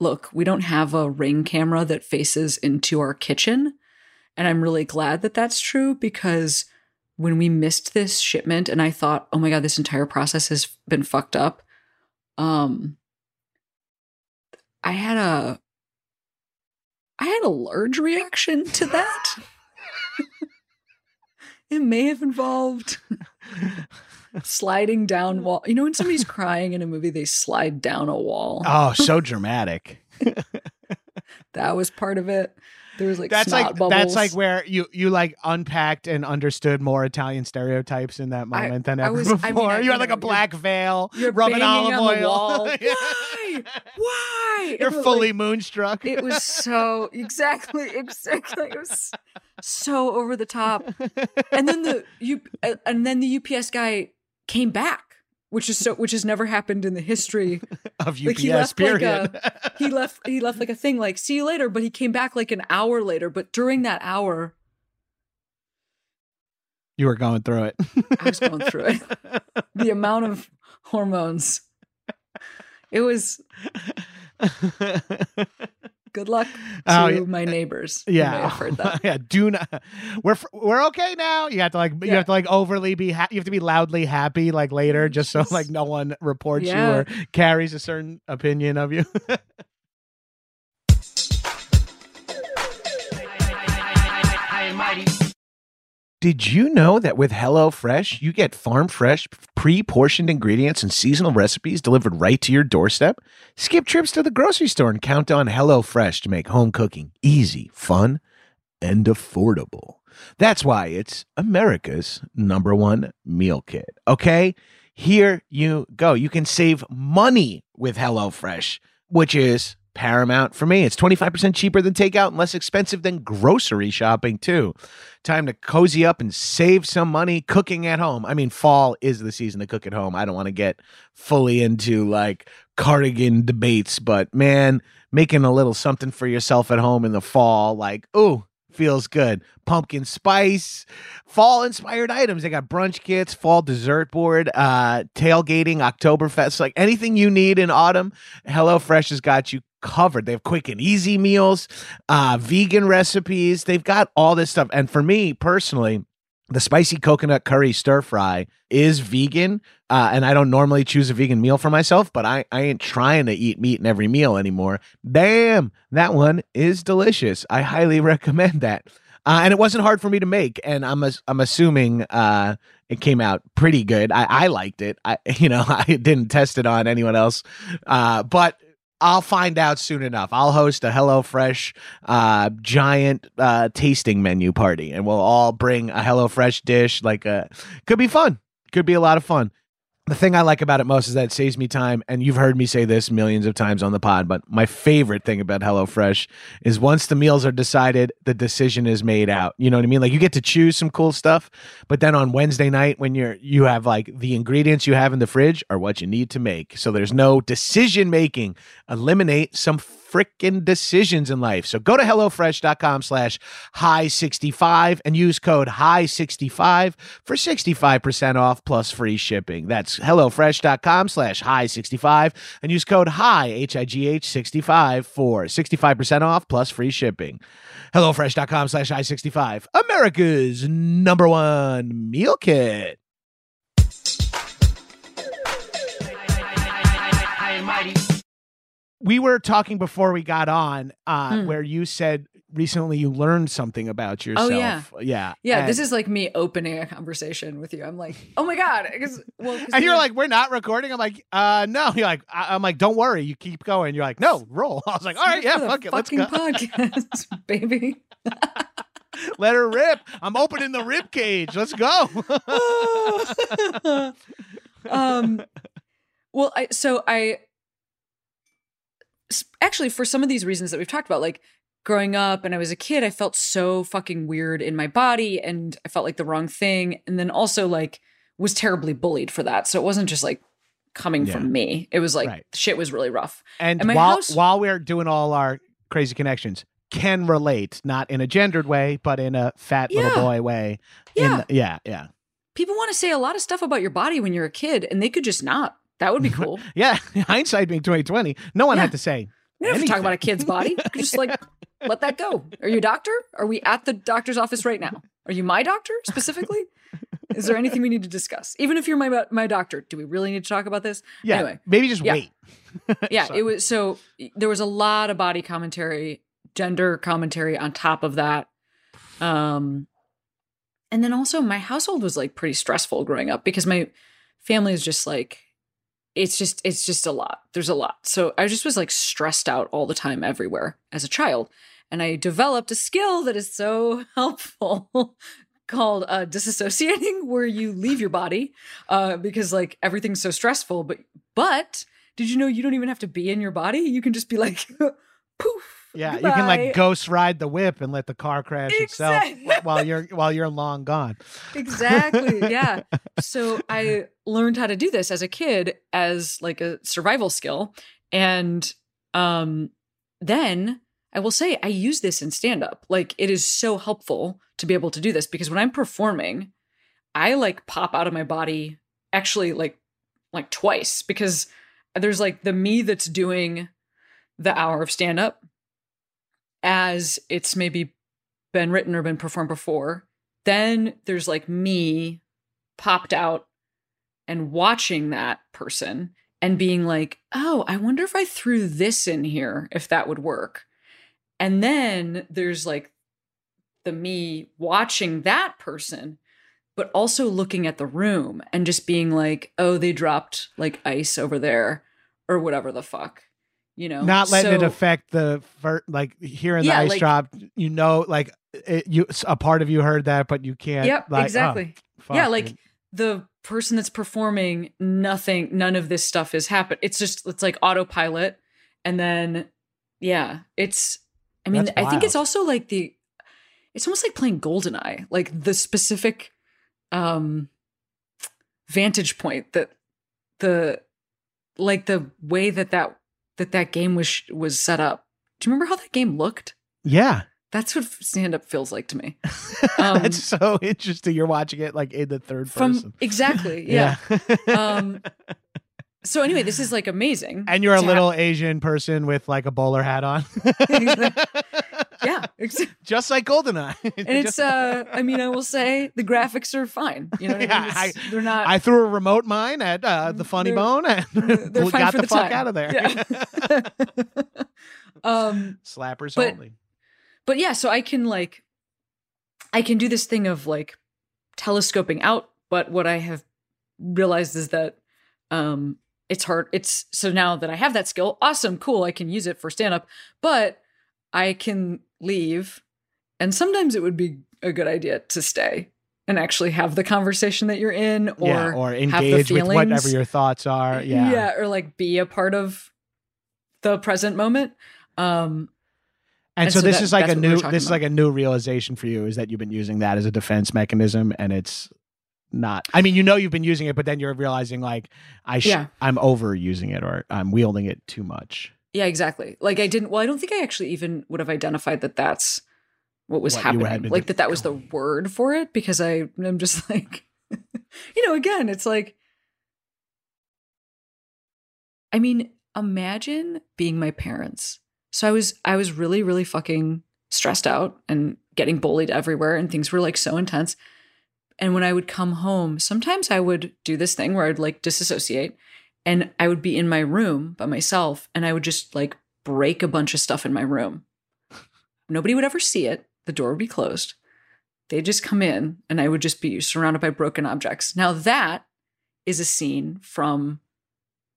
look, we don't have a ring camera that faces into our kitchen. And I'm really glad that that's true because when we missed this shipment and I thought, "Oh my god, this entire process has been fucked up." Um I had a I had a large reaction to that. it may have involved sliding down wall. You know when somebody's crying in a movie, they slide down a wall. Oh, so dramatic. That was part of it. There was like that's like bubbles. that's like where you you like unpacked and understood more Italian stereotypes in that I- moment than I ever was- I before. mean, I- you had like a black veil, you're rubbing olive oil. Why? Why? You're fully like- moonstruck. it was so exactly exactly. It was so over the top. And then the you and then the UPS guy came back, which is so which has never happened in the history of UPS like, he left, like, period. he left he left like a thing like see you later but he came back like an hour later but during that hour you were going through it. i was going through it the amount of hormones it was good luck oh, to Oh, yeah. my neighbors who may Yeah, have heard that yeah. Do not. We're we're okay now. You have to like you have to like overly be. Ha- you have to be loudly happy like later, just so like no one reports Yeah. you or carries a certain opinion of you. Did you know that with HelloFresh, you get farm fresh, pre portioned ingredients and seasonal recipes delivered right to your doorstep? Skip trips to the grocery store and count on HelloFresh to make home cooking easy, fun, and affordable. That's why it's America's number one meal kit. Okay? Here you go. You can save money with HelloFresh, which is paramount for me. It's 25% cheaper than takeout and less expensive than grocery shopping, too. Time to cozy up and save some money cooking at home. I mean, fall is the season to cook at home. I don't want to get fully into like cardigan debates, but man, making a little something for yourself at home in the fall, like, ooh, feels good. Pumpkin spice, fall inspired items. They got brunch kits, fall dessert board, uh, tailgating, Oktoberfest, like anything you need in autumn. HelloFresh has got you covered. They have quick and easy meals, uh, vegan recipes. They've got all this stuff. And for me personally, the spicy coconut curry stir fry is vegan. Uh, and I don't normally choose a vegan meal for myself, but I, I ain't trying to eat meat in every meal anymore. Damn, that one is delicious. I highly recommend that. Uh, and it wasn't hard for me to make, and I'm I'm assuming uh, it came out pretty good. I, I liked it. I you know I didn't test it on anyone else, uh, but I'll find out soon enough. I'll host a HelloFresh uh, giant uh, tasting menu party, and we'll all bring a HelloFresh dish. Like, a, could be fun. Could be a lot of fun. The thing I like about it most is that it saves me time. And you've heard me say this millions of times on the pod, but my favorite thing about HelloFresh is once the meals are decided, the decision is made out. You know what I mean? Like you get to choose some cool stuff, but then on Wednesday night when you're you have like the ingredients you have in the fridge are what you need to make. So there's no decision making. Eliminate some freaking decisions in life. So go to HelloFresh.com slash high 65 and use code high 65 for 65% off plus free shipping. That's HelloFresh.com slash high 65 and use code high H-I-G-H 65 for 65% off plus free shipping. HelloFresh.com slash high 65. America's number one meal kit. We were talking before we got on uh Hmm. where you said recently you learned something about yourself. Oh, yeah. yeah, Yeah, this is like me opening a conversation with you. I'm like, oh my god, because well, 'cause And you're were- like, we're not recording. I'm like, uh, no. You're like, I- I'm like, don't worry. You keep going. You're like, no, roll. I was like, all right, yeah, fuck it, let's fucking go. podcast, baby. Let her rip. I'm opening the rib cage. Let's go. um, well, I so I actually for some of these reasons that we've talked about, like growing up and I was a kid, I felt so fucking weird in my body, and I felt like the wrong thing, and then also like was terribly bullied for that. So it wasn't just like coming Yeah. from me; it was like Right. shit was really rough. And, And while house- while we're doing all our crazy connections, can relate, not in a gendered way, but in a fat Yeah. little boy way. Yeah. the- yeah, yeah, People want to say a lot of stuff about your body when you're a kid, and they could just not. That would be cool. yeah. Hindsight being 2020, no one Yeah. had to say. We don't have to talk about a kid's body. Just like let that go. Are you a doctor? Are we at the doctor's office right now? Are you my doctor specifically? Is there anything we need to discuss? Even if you're my my doctor, do we really need to talk about this? Yeah, Anyway, maybe just Yeah. wait. yeah, it was so there was a lot of body commentary, gender commentary on top of that. Um and then also my household was like pretty stressful growing up because my family is just like it's just it's just a lot. There's a lot. So I just was like stressed out all the time everywhere as a child. And I developed a skill that is so helpful called uh, disassociating, where you leave your body uh, because like everything's so stressful. But but did you know you don't even have to be in your body? You can just be like poof. Yeah, you can like ghost ride the whip and let the car crash itself while you're while you're long gone. Exactly. Yeah. so I learned how to do this as a kid as like a survival skill. And um then I will say I use this in stand up. Like it is so helpful to be able to do this because when I'm performing, I like pop out of my body actually like like twice because there's like the me that's doing the hour of stand up as it's maybe been written or been performed before. Then there's like me popped out and watching that person and being like, oh, I wonder if I threw this in here, if that would work. And then there's like the me watching that person, but also looking at the room and just being like, oh, they dropped like ice over there or whatever the fuck, you know? Not letting it affect the fir- like hearing Yeah, the ice like- drop. You know, like it, you a part of you heard that, but you can't. Yep, like, oh, exactly. fuck, yeah, like the person that's performing, nothing, none of this stuff has happened. It's just, it's like autopilot. And then, yeah, it's, I mean, I think it's also like the, it's almost like playing Goldeneye, like the specific um vantage point that the, like the way that that, that that game was, was set up. Do you remember how that game looked? yeah, That's what stand up feels like to me. Um, that's so interesting. You're watching it like in the third From person. exactly. Yeah. um so anyway this is like amazing and you're a little Asian person with like a bowler hat on. yeah just like Goldeneye. and it's uh i mean i will say the graphics are fine you know what Yeah, I mean? It's- they're not I threw a remote mine at uh, the funny bone and got the, the fuck out of there. Yeah. um Slappers But- only. but yeah so i can like i can do this thing of like telescoping out but what i have realized is that um it's hard it's so now that i have that skill awesome cool i can use it for stand up but i can leave and sometimes it would be a good idea to stay and actually have the conversation that you're in or yeah, or have the engage with whatever your thoughts are. Yeah. yeah or like be a part of the present moment um And, And so, so this that- is like a what we were new this is like a new realization for you is that you've been using that as a defense mechanism and it's not I mean you know you've been using it but then you're realizing like I sh- Yeah. I'm overusing it or I'm wielding it too much. Yeah, exactly. Like I didn't. Well, I don't think I actually even would have identified that that's what was What happening. Like that that was the word for it because I am just like, you know, again, it's like, I mean, imagine being my parents. So I was I was really really fucking stressed out and getting bullied everywhere and things were like so intense. And when I would come home, sometimes I would do this thing where I'd like disassociate and I would be in my room by myself and I would just like break a bunch of stuff in my room. nobody would ever see it. The door would be closed. They'd just come in and I would just be surrounded by broken objects. Now that is a scene from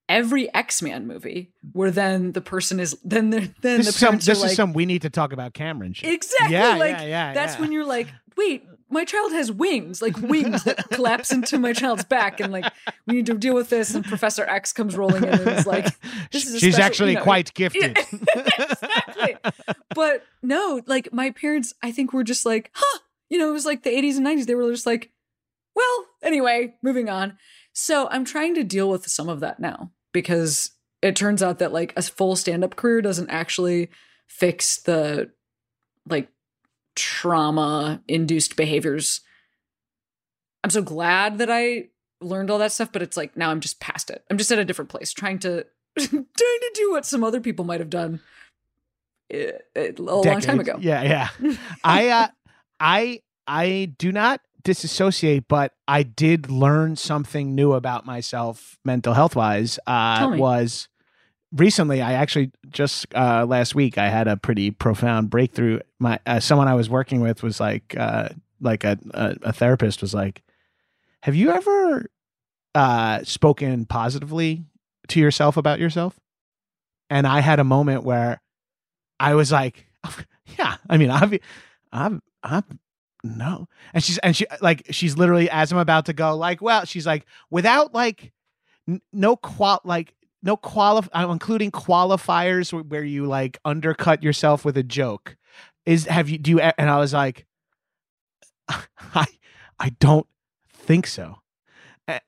every X-Man movie where then the person is then the then This, the is some, this are like is some we need to talk about Cameron shit. Exactly. Yeah, like yeah, yeah, that's yeah. when you're like, wait, my child has wings, like wings that collapse into my child's back, and like we need to deal with this. And Professor X comes rolling in and is like, this is a She's special- actually you know, quite gifted. exactly. But no, like my parents, I think were just like, huh, you know, it was like the 80s and 90s. They were just like, well, anyway, moving on. So I'm trying to deal with some of that now because it turns out that like a full stand up career doesn't actually fix the like trauma induced behaviors. I'm so glad that I learned all that stuff, but it's like now I'm just past it. I'm just at a different place trying to trying to do what some other people might have done eh, eh, a long time ago. Yeah, yeah. I uh I I do not disassociate, but I did learn something new about myself mental health wise. Uh was recently I actually just uh last week I had a pretty profound breakthrough. My uh, someone I was working with was like uh like a, a a therapist was like, "Have you ever uh spoken positively to yourself about yourself?" And I had a moment where I was like, yeah, I mean, I've, I'm, I'm, no. And she's, and she, like, she's literally, as I'm about to go, like, well, she's like, without like, n- no qual, like, no qualif, I'm including qualifiers where you like undercut yourself with a joke. Is, have you, do you, and I was like, I, I don't think so.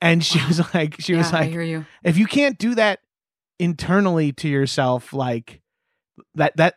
And she was like, she was Yeah, I like, hear you. if you can't do that internally to yourself like that that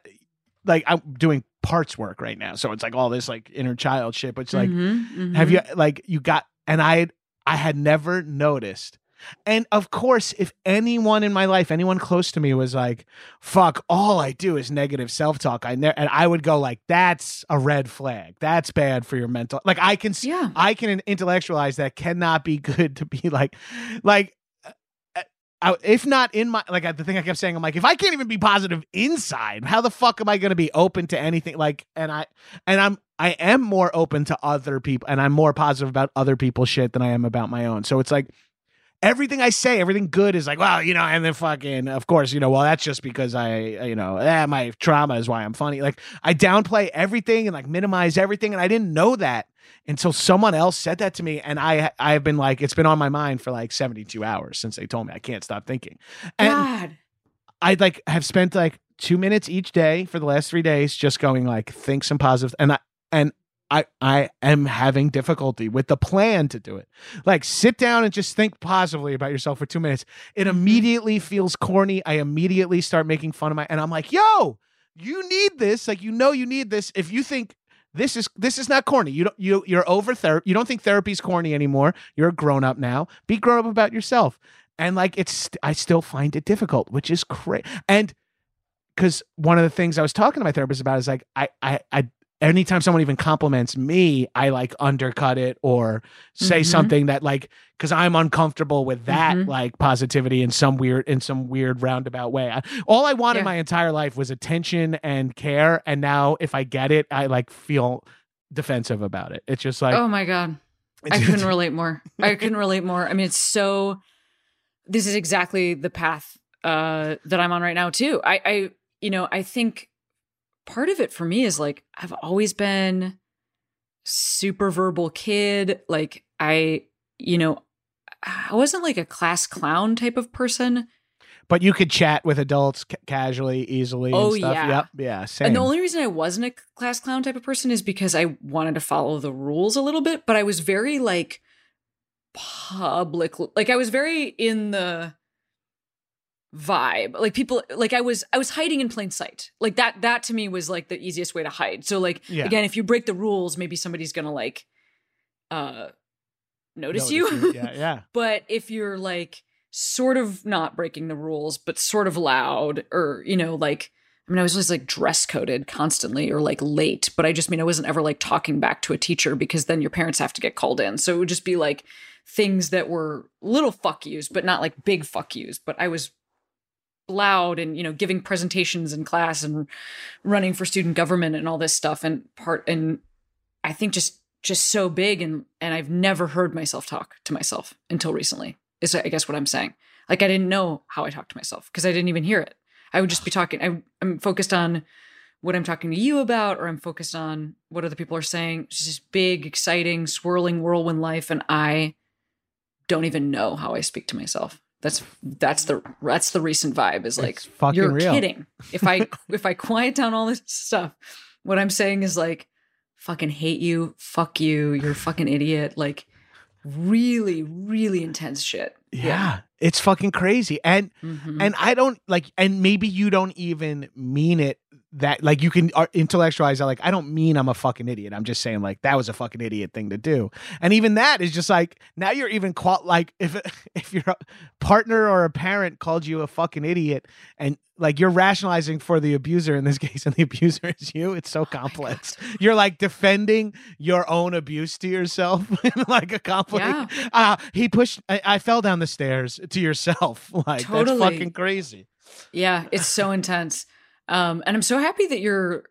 like i'm doing parts work right now so it's like all this like inner child shit but it's like Mhm, have mhm. you like you got and i i had never noticed and of course if anyone in my life anyone close to me was like fuck all i do is negative self-talk i never and i would go like that's a red flag that's bad for your mental like i can see Yeah. I can intellectualize that cannot be good to be like, like, uh, uh, if not in my like uh, the thing I kept saying, I'm like, if I can't even be positive inside, how the fuck am I going to be open to anything? Like, and I and I'm I am more open to other people, and I'm more positive about other people's shit than I am about my own. So it's like. Everything I say, everything good is like, well, you know, and then fucking, of course, you know, well, that's just because I, you know, eh, my trauma is why I'm funny. Like, I downplay everything and like minimize everything, and I didn't know that until someone else said that to me and i i've been like it's been on my mind for like 72 hours since they told me i can't stop thinking and God. i like have spent like two minutes each day for the last three days just going like think some positive and i and I, I am having difficulty with the plan to do it. Like, sit down and just think positively about yourself for two minutes. It mm-hmm. immediately feels corny. I immediately start making fun of my, and I'm like, yo, you need this. Like, you know, you need this. If you think this is this is not corny. You don't you you're over therapy. You don't think therapy's corny anymore. You're a grown up now. Be grown up about yourself. And like it's I still find it difficult, which is crazy. And because one of the things I was talking to my therapist about is like I I I anytime someone even compliments me, I like undercut it or say Mhm. something that like because I'm uncomfortable with that Mhm. like positivity in some weird in some weird roundabout way. I, all I wanted Yeah. my entire life was attention and care, and now if I get it, I like feel defensive about it. It's just like oh my God. I couldn't relate more. I couldn't relate more. I mean, it's so. This is exactly the path uh, that I'm on right now too. I, I, you know, I think part of it for me is like I've always been super verbal kid. Like I, you know, I wasn't like a class clown type of person. but you could chat with adults ca- casually, easily. Oh, and stuff. yeah. Yep. Yeah. Same. And the only reason I wasn't a class clown type of person is because I wanted to follow the rules a little bit, but I was very like public like I was very in the vibe. Like people like I was I was hiding in plain sight. Like that that to me was like the easiest way to hide. So like Yeah. again, if you break the rules, maybe somebody's to like uh notice, you. yeah. Yeah. but if you're like sort of not breaking the rules but sort of loud or you know like i mean i was always like dress coded constantly or like late but i just mean i wasn't ever like talking back to a teacher because then your parents have to get called in so it would just be like things that were little fuck yous but not like big fuck yous but i was loud and you know giving presentations in class and running for student government and all this stuff and part and I think just just so big and and I've never heard myself talk to myself until recently. Is I guess what I'm saying. Like I didn't know how I talked to myself because I didn't even hear it. I would just be talking. I, I'm focused on what I'm talking to you about, or I'm focused on what other people are saying. It's just big, exciting, swirling whirlwind life, and I don't even know how I speak to myself. That's that's the that's the recent vibe. Is like fucking you're real. kidding. If I if I quiet down all this stuff, what I'm saying is like fucking hate you, fuck you, you're a fucking idiot. Like really, really intense shit. Yeah. It's fucking crazy. And Mhm. and I don't like and maybe you don't even mean it that like you can uh, intellectualize that like I don't mean I'm a fucking idiot. I'm just saying like that was a fucking idiot thing to do. And even that is just like now you're even qual like if if your partner or a parent called you a fucking idiot and like you're rationalizing for the abuser in this case and the abuser is you, it's so complex. you're like defending your own abuse to yourself in like a complex Yeah. uh, he pushed I, I fell down the stairs to yourself like Totally. that's fucking crazy Yeah, it's so intense. Um, and I'm so happy that you're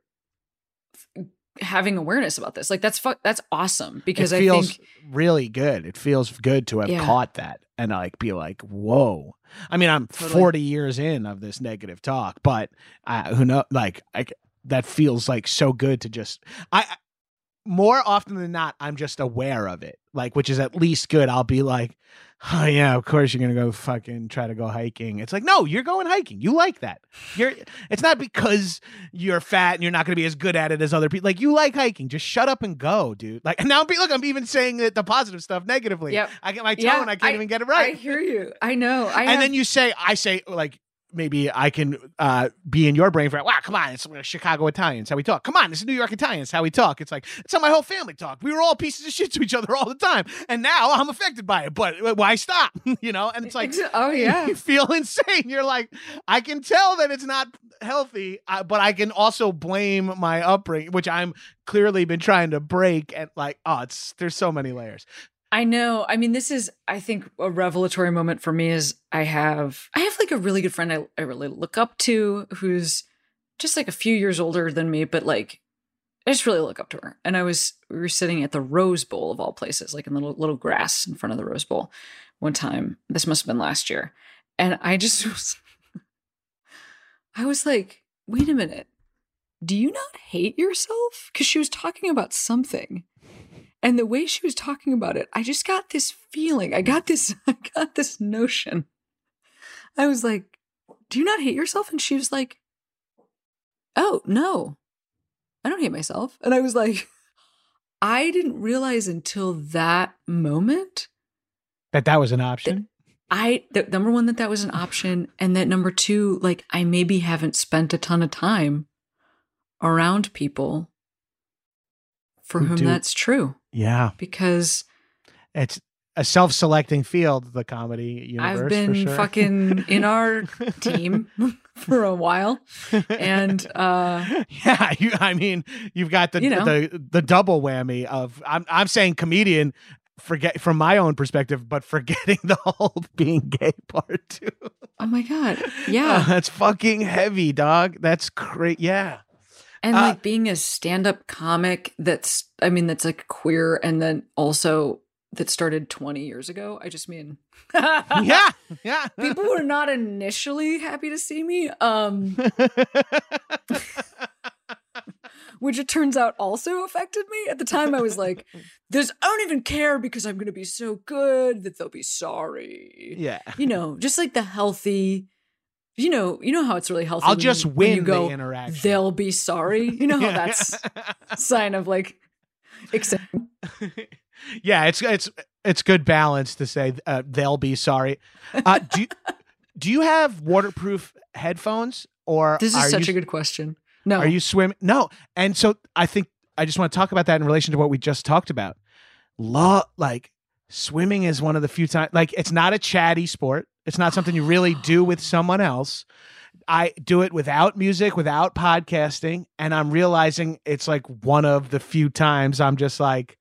having awareness about this. Like that's fu- that's awesome because it I feels think really good it feels good to have Yeah. caught that and like be like whoa i mean i'm Totally. 40 years in of this negative talk but uh, who know like I, that feels like so good to just i I- more often than not i'm just aware of it like which is at least good i'll be like oh yeah of course you're gonna go fucking try to go hiking. It's like no you're going hiking. You like that. You're it's not because you're fat and you're not gonna be as good at it as other people like you like hiking. Just shut up and go dude. Like and now be look i'm even saying it, the positive stuff negatively. Yeah, i get my tone Yeah, i can't I- even get it right. I hear you. I know. I and have, then you say i say like maybe i can uh be in your brain for wow come on it's chicago italians how we talk. Come on it's new york italians how we talk. It's like it's how my whole family talk we were all pieces of shit to each other all the time and now i'm affected by it but why stop? You know and it's like oh yeah, you feel insane. You're like i can tell that it's not healthy uh, but i can also blame my upbringing which i'm clearly been trying to break and like oh it's there's so many layers I know. I mean, this is I think a revelatory moment for me. Is I have I have like a really good friend I, I really look up to who's just like a few years older than me, but like I just really look up to her. And I was we were sitting at the Rose Bowl of all places, like in the little, little grass in front of the Rose Bowl one time. This must have been last year. And I just was I was like, wait a minute. Do you not hate yourself? Because she was talking about something. And the way she was talking about it, I just got this feeling. I got this, I got this notion. I was like, Do you not hate yourself? And she was like, Oh, no, I don't hate myself. And I was like, I didn't realize until that moment that that was an option I that number one that that was an option, and that number two, like I maybe haven't spent a ton of time around people for whom do- that's true yeah because it's a self-selecting field the comedy universe I've been sure. fucking in our team for a while, and uh, yeah, you, I mean, you've got the You know. the the double whammy of I'm I'm saying comedian forget from my own perspective, but forgetting the whole being gay part too. oh my god, Oh, yeah, that's fucking heavy, dog. That's great. Yeah, and uh, like being a stand-up comic that's, I mean, that's like queer, and then also that started twenty years ago. I just mean, yeah, yeah. people were not initially happy to see me um which it turns out also affected me at the time i was like this i don't even care because i'm gonna be so good that they'll be sorry yeah. you know just like the healthy you know you know how it's really healthy I'll when just you, when win you go the interaction. they'll be sorry you know how Yeah. that's sign of like accept- yeah, it's it's it's good balance to say uh, they'll be sorry. Uh, do you, do you have waterproof headphones or this is such you, a good question no Are you swimming? No. And so I think I just want to talk about that in relation to what we just talked about. Law, like swimming is one of the few times, like it's not a chatty sport. It's not something you really do with someone else. I do it without music, without podcasting, and I'm realizing it's like one of the few times I'm just like,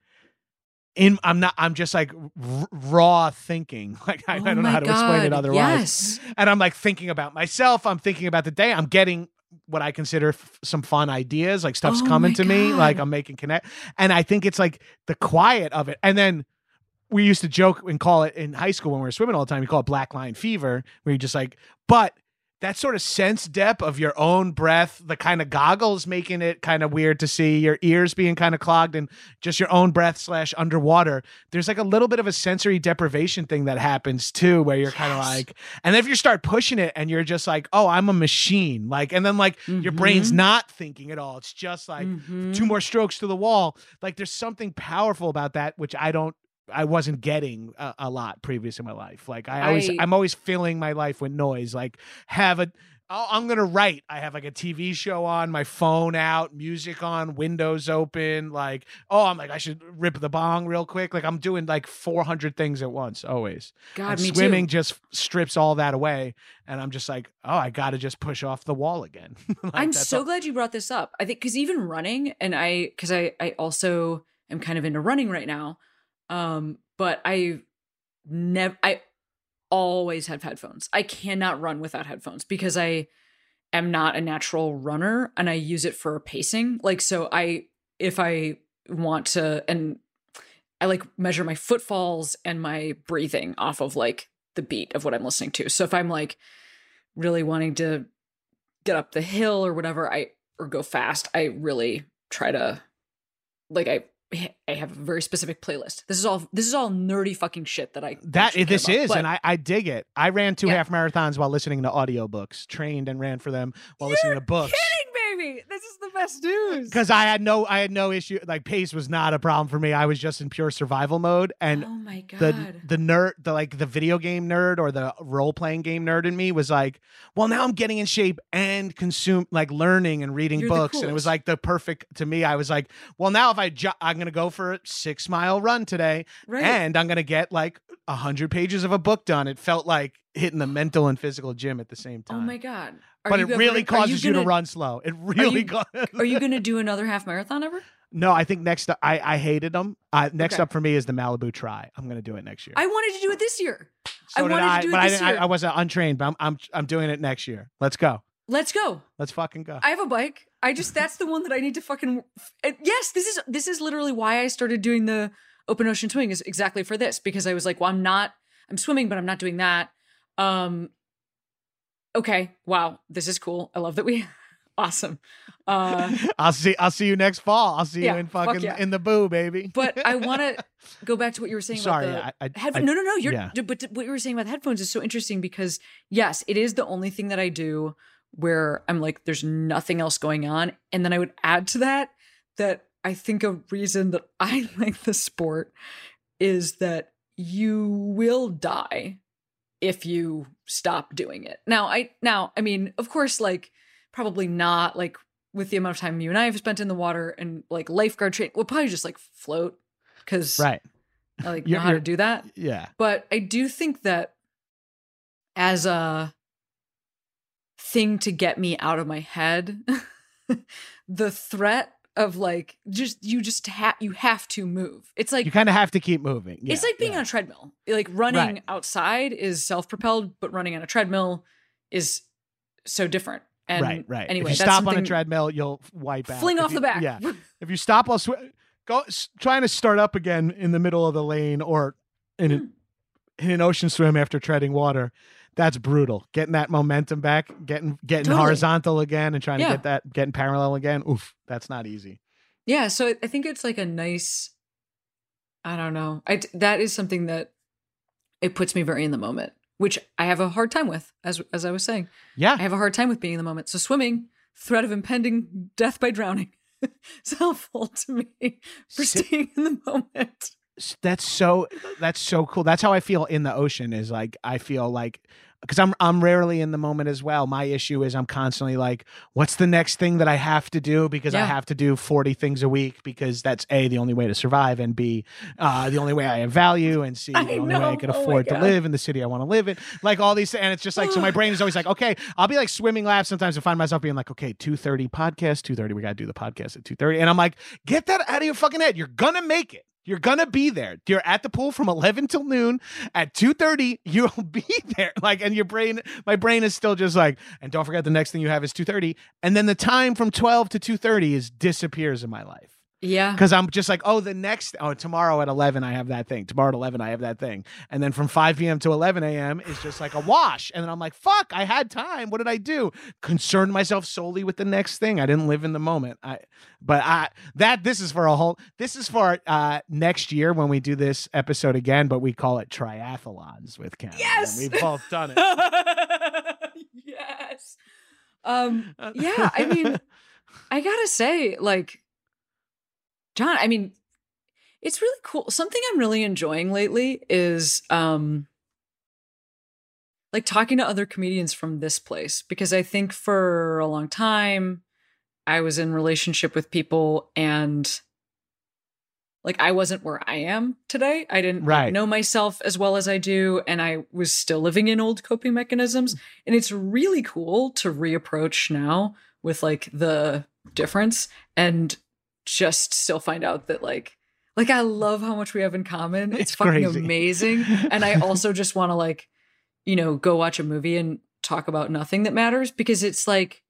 in I'm not I'm just like r- raw thinking. Like I, Oh I don't know how to explain it otherwise. Yes. And I'm like thinking about myself. I'm thinking about the day. I'm getting what I consider f- some fun ideas. Like stuff's Oh coming to me. Like I'm making connect. And I think it's like the quiet of it. And then we used to joke and call it in high school when we were swimming all the time. We call it black line fever, where you just like, but that sort of sense depth of your own breath, the kind of goggles making it kind of weird to see, your ears being kind of clogged, and just your own breath slash underwater. There's like a little bit of a sensory deprivation thing that happens too, where you're kind of like, and if you start pushing it and you're just like, oh, I'm a machine, like, and then like your brain's Mhm. not thinking at all. It's just like Mhm. two more strokes to the wall. Like there's something powerful about that, which I don't. I wasn't getting a, a lot previous in my life. Like I always, I- I'm always filling my life with noise. Like have a, I'm gonna write. I have like a TV show on, my phone out, music on, windows open. Like oh, I'm like I should rip the bong real quick. Like I'm doing like 400 things at once, always. God, And me swimming too. just strips all that away, and I'm just like, oh, I got to just push off the wall again. Like, I'm so all- glad you brought this up. I think because even running, and I because I I also am kind of into running right now. Um, but I never I always have headphones. I cannot run without headphones because I am not a natural runner and I use it for pacing. Like so I if I want to and I like measure my footfalls and my breathing off of like the beat of what I'm listening to. So if I'm like really wanting to get up the hill or whatever, I or go fast, I really try to like I I have a very specific playlist. This is all this is all nerdy fucking shit that I That this about. is, But and I, I dig it. I ran two Yeah. half marathons while listening to audiobooks, trained and ran for them while listening to books. kidding, This is the best news. Because I had no, I had no issue. Like pace was not a problem for me. I was just in pure survival mode, and oh my god. the the nerd, the like the video game nerd or the role playing game nerd in me was like, well, now I'm getting in shape and consume like learning and reading You're books, and it was like the perfect to me. I was like, well, now if I jo- I'm gonna go for a six mile run today, right. and I'm gonna get like a hundred pages of a book done. It felt like hitting the mental and physical gym at the same time. oh my god. Are but it ever- really causes you, to gonna- run slow. It really. you- ca- Are you going to do another half marathon ever? no, I think next. up- I I hated them. Uh, next Okay. up for me is the Malibu Tri. I'm gonna do it next year. I wanted to do it this year. I so did wanted to do it I, this I, year. I wasn't untrained, but I'm I'm I'm doing it next year. Let's go. Let's go. Let's fucking go. I have a bike. I just that's the one that I need to fucking yes, this is this is literally why I started doing the open ocean swimming is exactly for this because I was like, well, I'm not I'm swimming, but I'm not doing that. Um okay, wow, this is cool. I love that we awesome. Uh I'll see. I'll see you next fall. I'll see Yeah, you in fuck fucking yeah. in the boo, baby. but I want to go back to what you were saying Sorry, about the I, I, headphone. I- no, no, no. You're yeah. but what you were saying about the headphones is so interesting because yes, it is the only thing that I do where I'm like, there's nothing else going on, and then I would add to that that I think a reason that I like the sport is that you will die if you stop doing it. Now, I now, I mean, of course, like probably not like with the amount of time you and I have spent in the water and like lifeguard training, we'll probably just like float because right. I like know how to do that. Yeah. But I do think that as a thing to get me out of my head, the threat of like just you just have you have to move. It's like you kind of have to keep moving. it's like being yeah. on a treadmill. Like running Right. outside is self-propelled, but running on a treadmill is so different. And right, right. Anyway, if you stop on a treadmill, you'll wipe out. Fling If off you- the back. Yeah. If you stop while sw- go s- trying to start up again in the middle of the lane or in an, hmm. in an ocean swim after treading water, that's brutal. Getting that momentum back, getting getting Totally. horizontal again, and trying Yeah. to get that getting parallel again. Oof, that's not easy. Yeah, so I think it's like a nice I don't know. I that is something that it puts me very in the moment, which I have a hard time with as as I was saying. Yeah, I have a hard time with being in the moment. So swimming, threat of impending death by drowning is helpful to me for Si- staying in the moment. that's so that's so cool. That's how I feel in the ocean. Is like I feel like because I'm I'm rarely in the moment as well. My issue is I'm constantly like, what's the next thing that I have to do because I have to do 40 things a week because that's a the only way to survive and b uh, the only way I have value and c the I only way I know. can Oh afford to live in the city I want to live in. Like all these and it's just like so my brain is always like, okay, I'll be like swimming laps sometimes and find myself being like, okay, 2:30 podcast, 2:30 we got to do the podcast at 2:30 and I'm like, get that out of your fucking head. You're gonna make it. You're gonna be there. You're at the pool from 11 till noon. At 2:30, you'll be there. Like, and your brain, my brain is still just like, and don't forget the next thing you have is 2:30, and then the time from 12 to 2:30 is disappears in my life Yeah. because I'm just like, oh, the next, oh, tomorrow at 11, I have that thing. Tomorrow at 11, I have that thing. And then from 5 p.m. to 11 a.m. is just like a wash. And then I'm like, fuck, I had time. What did I do? Concerned myself solely with the next thing. I didn't live in the moment. I, but I, that, this is for a whole, this is for uh next year when we do this episode again, but we call it triathlons with Cameron. Yes! And we've both done it. yes. Um yeah, I mean, I gotta say, like, Jon, I mean, it's really cool. Something I'm really enjoying lately is um like talking to other comedians from this place because I think for a long time I was in relationship with people and like I wasn't where I am today. I didn't Right. know myself as well as I do and I was still living in old coping mechanisms and it's really cool to reapproach now with like the difference and just still find out that like like I love how much we have in common. It's, It's fucking crazy. amazing. And I also just want to like, you know, go watch a movie and talk about nothing that matters because it's like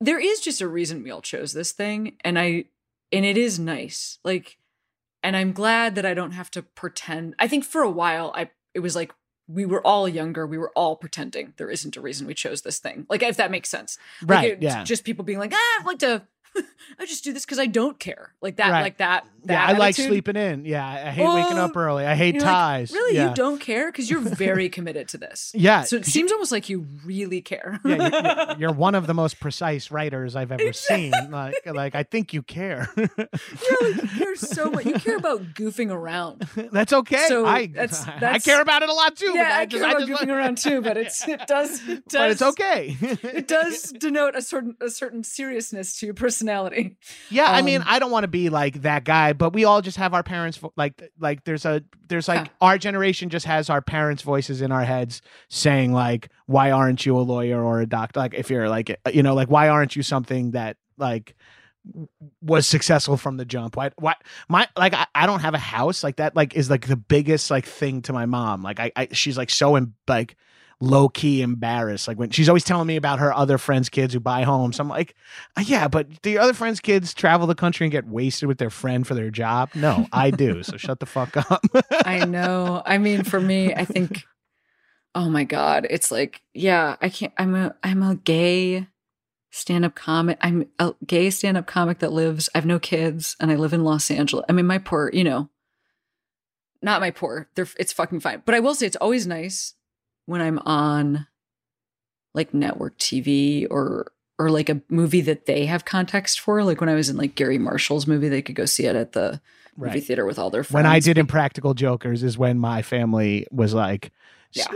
there is just a reason we all chose this thing and I and it is nice. Like and I'm glad that I don't have to pretend. I think for a while I it was like we were all younger. We were all pretending there isn't a reason we chose this thing. Like if that makes sense. Like, right. it's yeah. Just people being like, ah, I'd like to I just do this because I don't care. Like that, Right. like that. Yeah. I like sleeping in. Yeah. I hate waking up early. I hate You're like, ties. really? Yeah. You don't care? Because you're very committed to this. Yeah. So it seems almost like you really care. yeah, you're, you're, one of the most precise writers I've ever seen. Like, like I think you care. Like, you care so much. You care about goofing around. that's okay. So I that's- I care about it a lot too. but yeah, I, just, care about just goofing want- around too, but it's it does it does but it's okay. it does denote a certain a certain seriousness to your personality. Yeah, I mean, Um, I don't want to be like that guy, but we all just have our parents vo- like like there's a there's like our generation just has our parents' voices in our heads saying like why aren't you a lawyer or a doctor? Like if you're like you know like why aren't you something that like was successful from the jump? Why why my like I, I don't have a house like that like is like the biggest like thing to my mom. Like I, I she's like so like low key embarrassed. Like when she's always telling me about her other friends' kids who buy homes. I'm like, "Uh, yeah, but do your other friends' kids travel the country and get wasted with their friend for their job? No, I do. So shut the fuck up. I know. I mean, for me, I think oh my god, it's like, yeah, I can't I'm a I'm a gay stand-up comic. I'm a gay stand-up comic that lives I have no kids and I live in Los Angeles. I mean, my poor, you know, not my poor. They're it's fucking fine. But I will say it's always nice when I'm on like network TV or or like a movie that they have context for. Like when I was in like Garry Marshall's movie, they could go see it at the movie right. theater with all their friends. When I did Impractical Jokers is when my family was like, Yeah.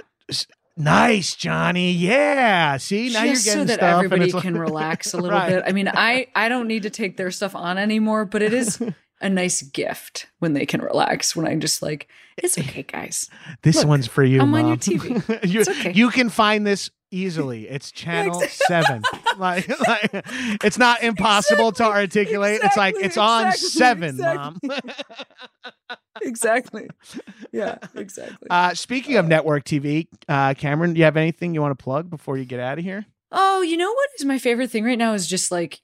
nice, Johnny. Yeah. See, now you're just getting so that stuff. everybody it's like- can relax a little Right. bit. I mean, I I don't need to take their stuff on anymore, but it is a nice gift when they can relax. When I'm just like, it's okay, guys. This Look, one's for you. I'm on your Mom. TV. you, okay. you can find this easily. It's channel exactly. seven. like, like, it's not impossible to articulate. it's like it's on exactly, seven, exactly. mom. Exactly. Yeah, exactly. uh, speaking of network TV, uh, Cameron, do you have anything you want to plug before you get out of here? oh, you know what is my favorite thing right now is just like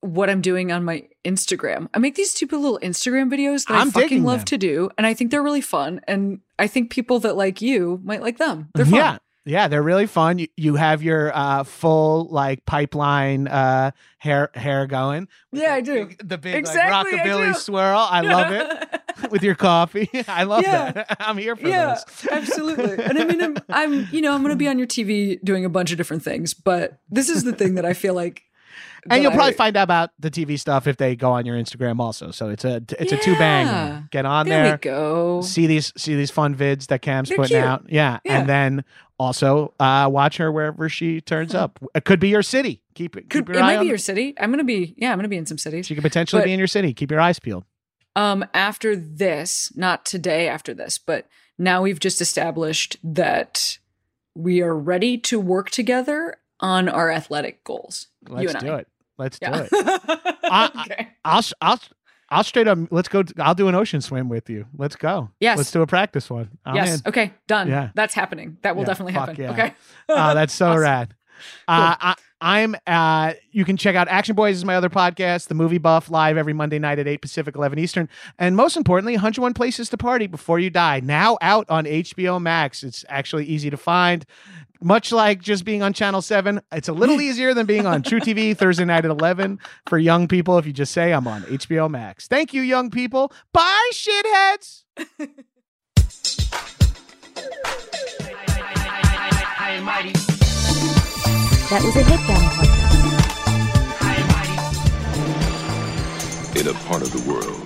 what I'm doing on my Instagram. I make these stupid little Instagram videos that I'm I fucking love them. to do, and I think they're really fun. And I think people that like you might like them. They're fun. Yeah. Yeah, they're really fun. You, you have your uh, full like pipeline uh, hair hair going. Yeah, the I do. the big Exactly, like rockabilly do. swirl. I love it. With your coffee, I love Yeah. that. I'm here for yeah, this. absolutely. And I mean, I'm, I'm, you know, I'm going to be on your TV doing a bunch of different things, but this is the thing that I feel like. And you'll probably I- find out about the TV stuff if they go on your Instagram also. So it's a it's a two bang. Get on There, there, we go. see these see these fun vids that Cam's They're putting cute. out. Yeah. Yeah. and then also uh, watch her wherever she turns up. It could be your city. Keep it. Could, Keep it might be your city. I'm going to be, yeah, I'm to be in some cities. she could potentially but- be in your city. Keep your eyes peeled. Um, after this, not today after this, but now we've just established that we are ready to work together on our athletic goals. Let's you and do I. it. Let's Yeah. do it. I- okay. I'll I'll I'll straight up. Let's go. I'll do an ocean swim with you. Let's go. Yes. Let's do a practice one. I'm yes. in. Okay. Done. Yeah. That's happening. That will Yeah, definitely happen. yeah. Okay. Oh, that's so Awesome. rad. Uh, I, I'm. Uh, you can check out Action Boyz is my other podcast, The Movie Buff, live every Monday night at eight Pacific, eleven Eastern, and most importantly, 101 Places to Party Before You Die. Now out on HBO Max. It's actually easy to find. Much like just being on Channel 7, it's a little hmm. easier than being on truTV Thursday night at 11 for young people if you just say I'm on HBO Max. Thank you, young people. Bye, shitheads. That was a headgum podcast. in a part of the world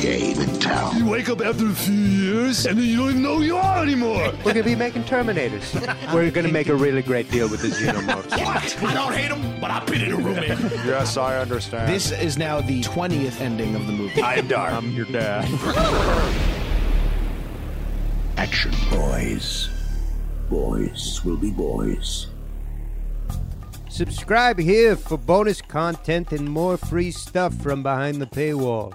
game in town. You wake up after a few years and then you don't even know who you are anymore. We're gonna be making Terminators. We're gonna make a really great deal with the Xenomorphs. I don't hate them, but I've been in a room. yes, I understand. This is now the 20th ending of the movie. I am dark. I'm um, your dad. Action Boyz. Boys will be boys. Subscribe here for bonus content and more free stuff from behind the paywall.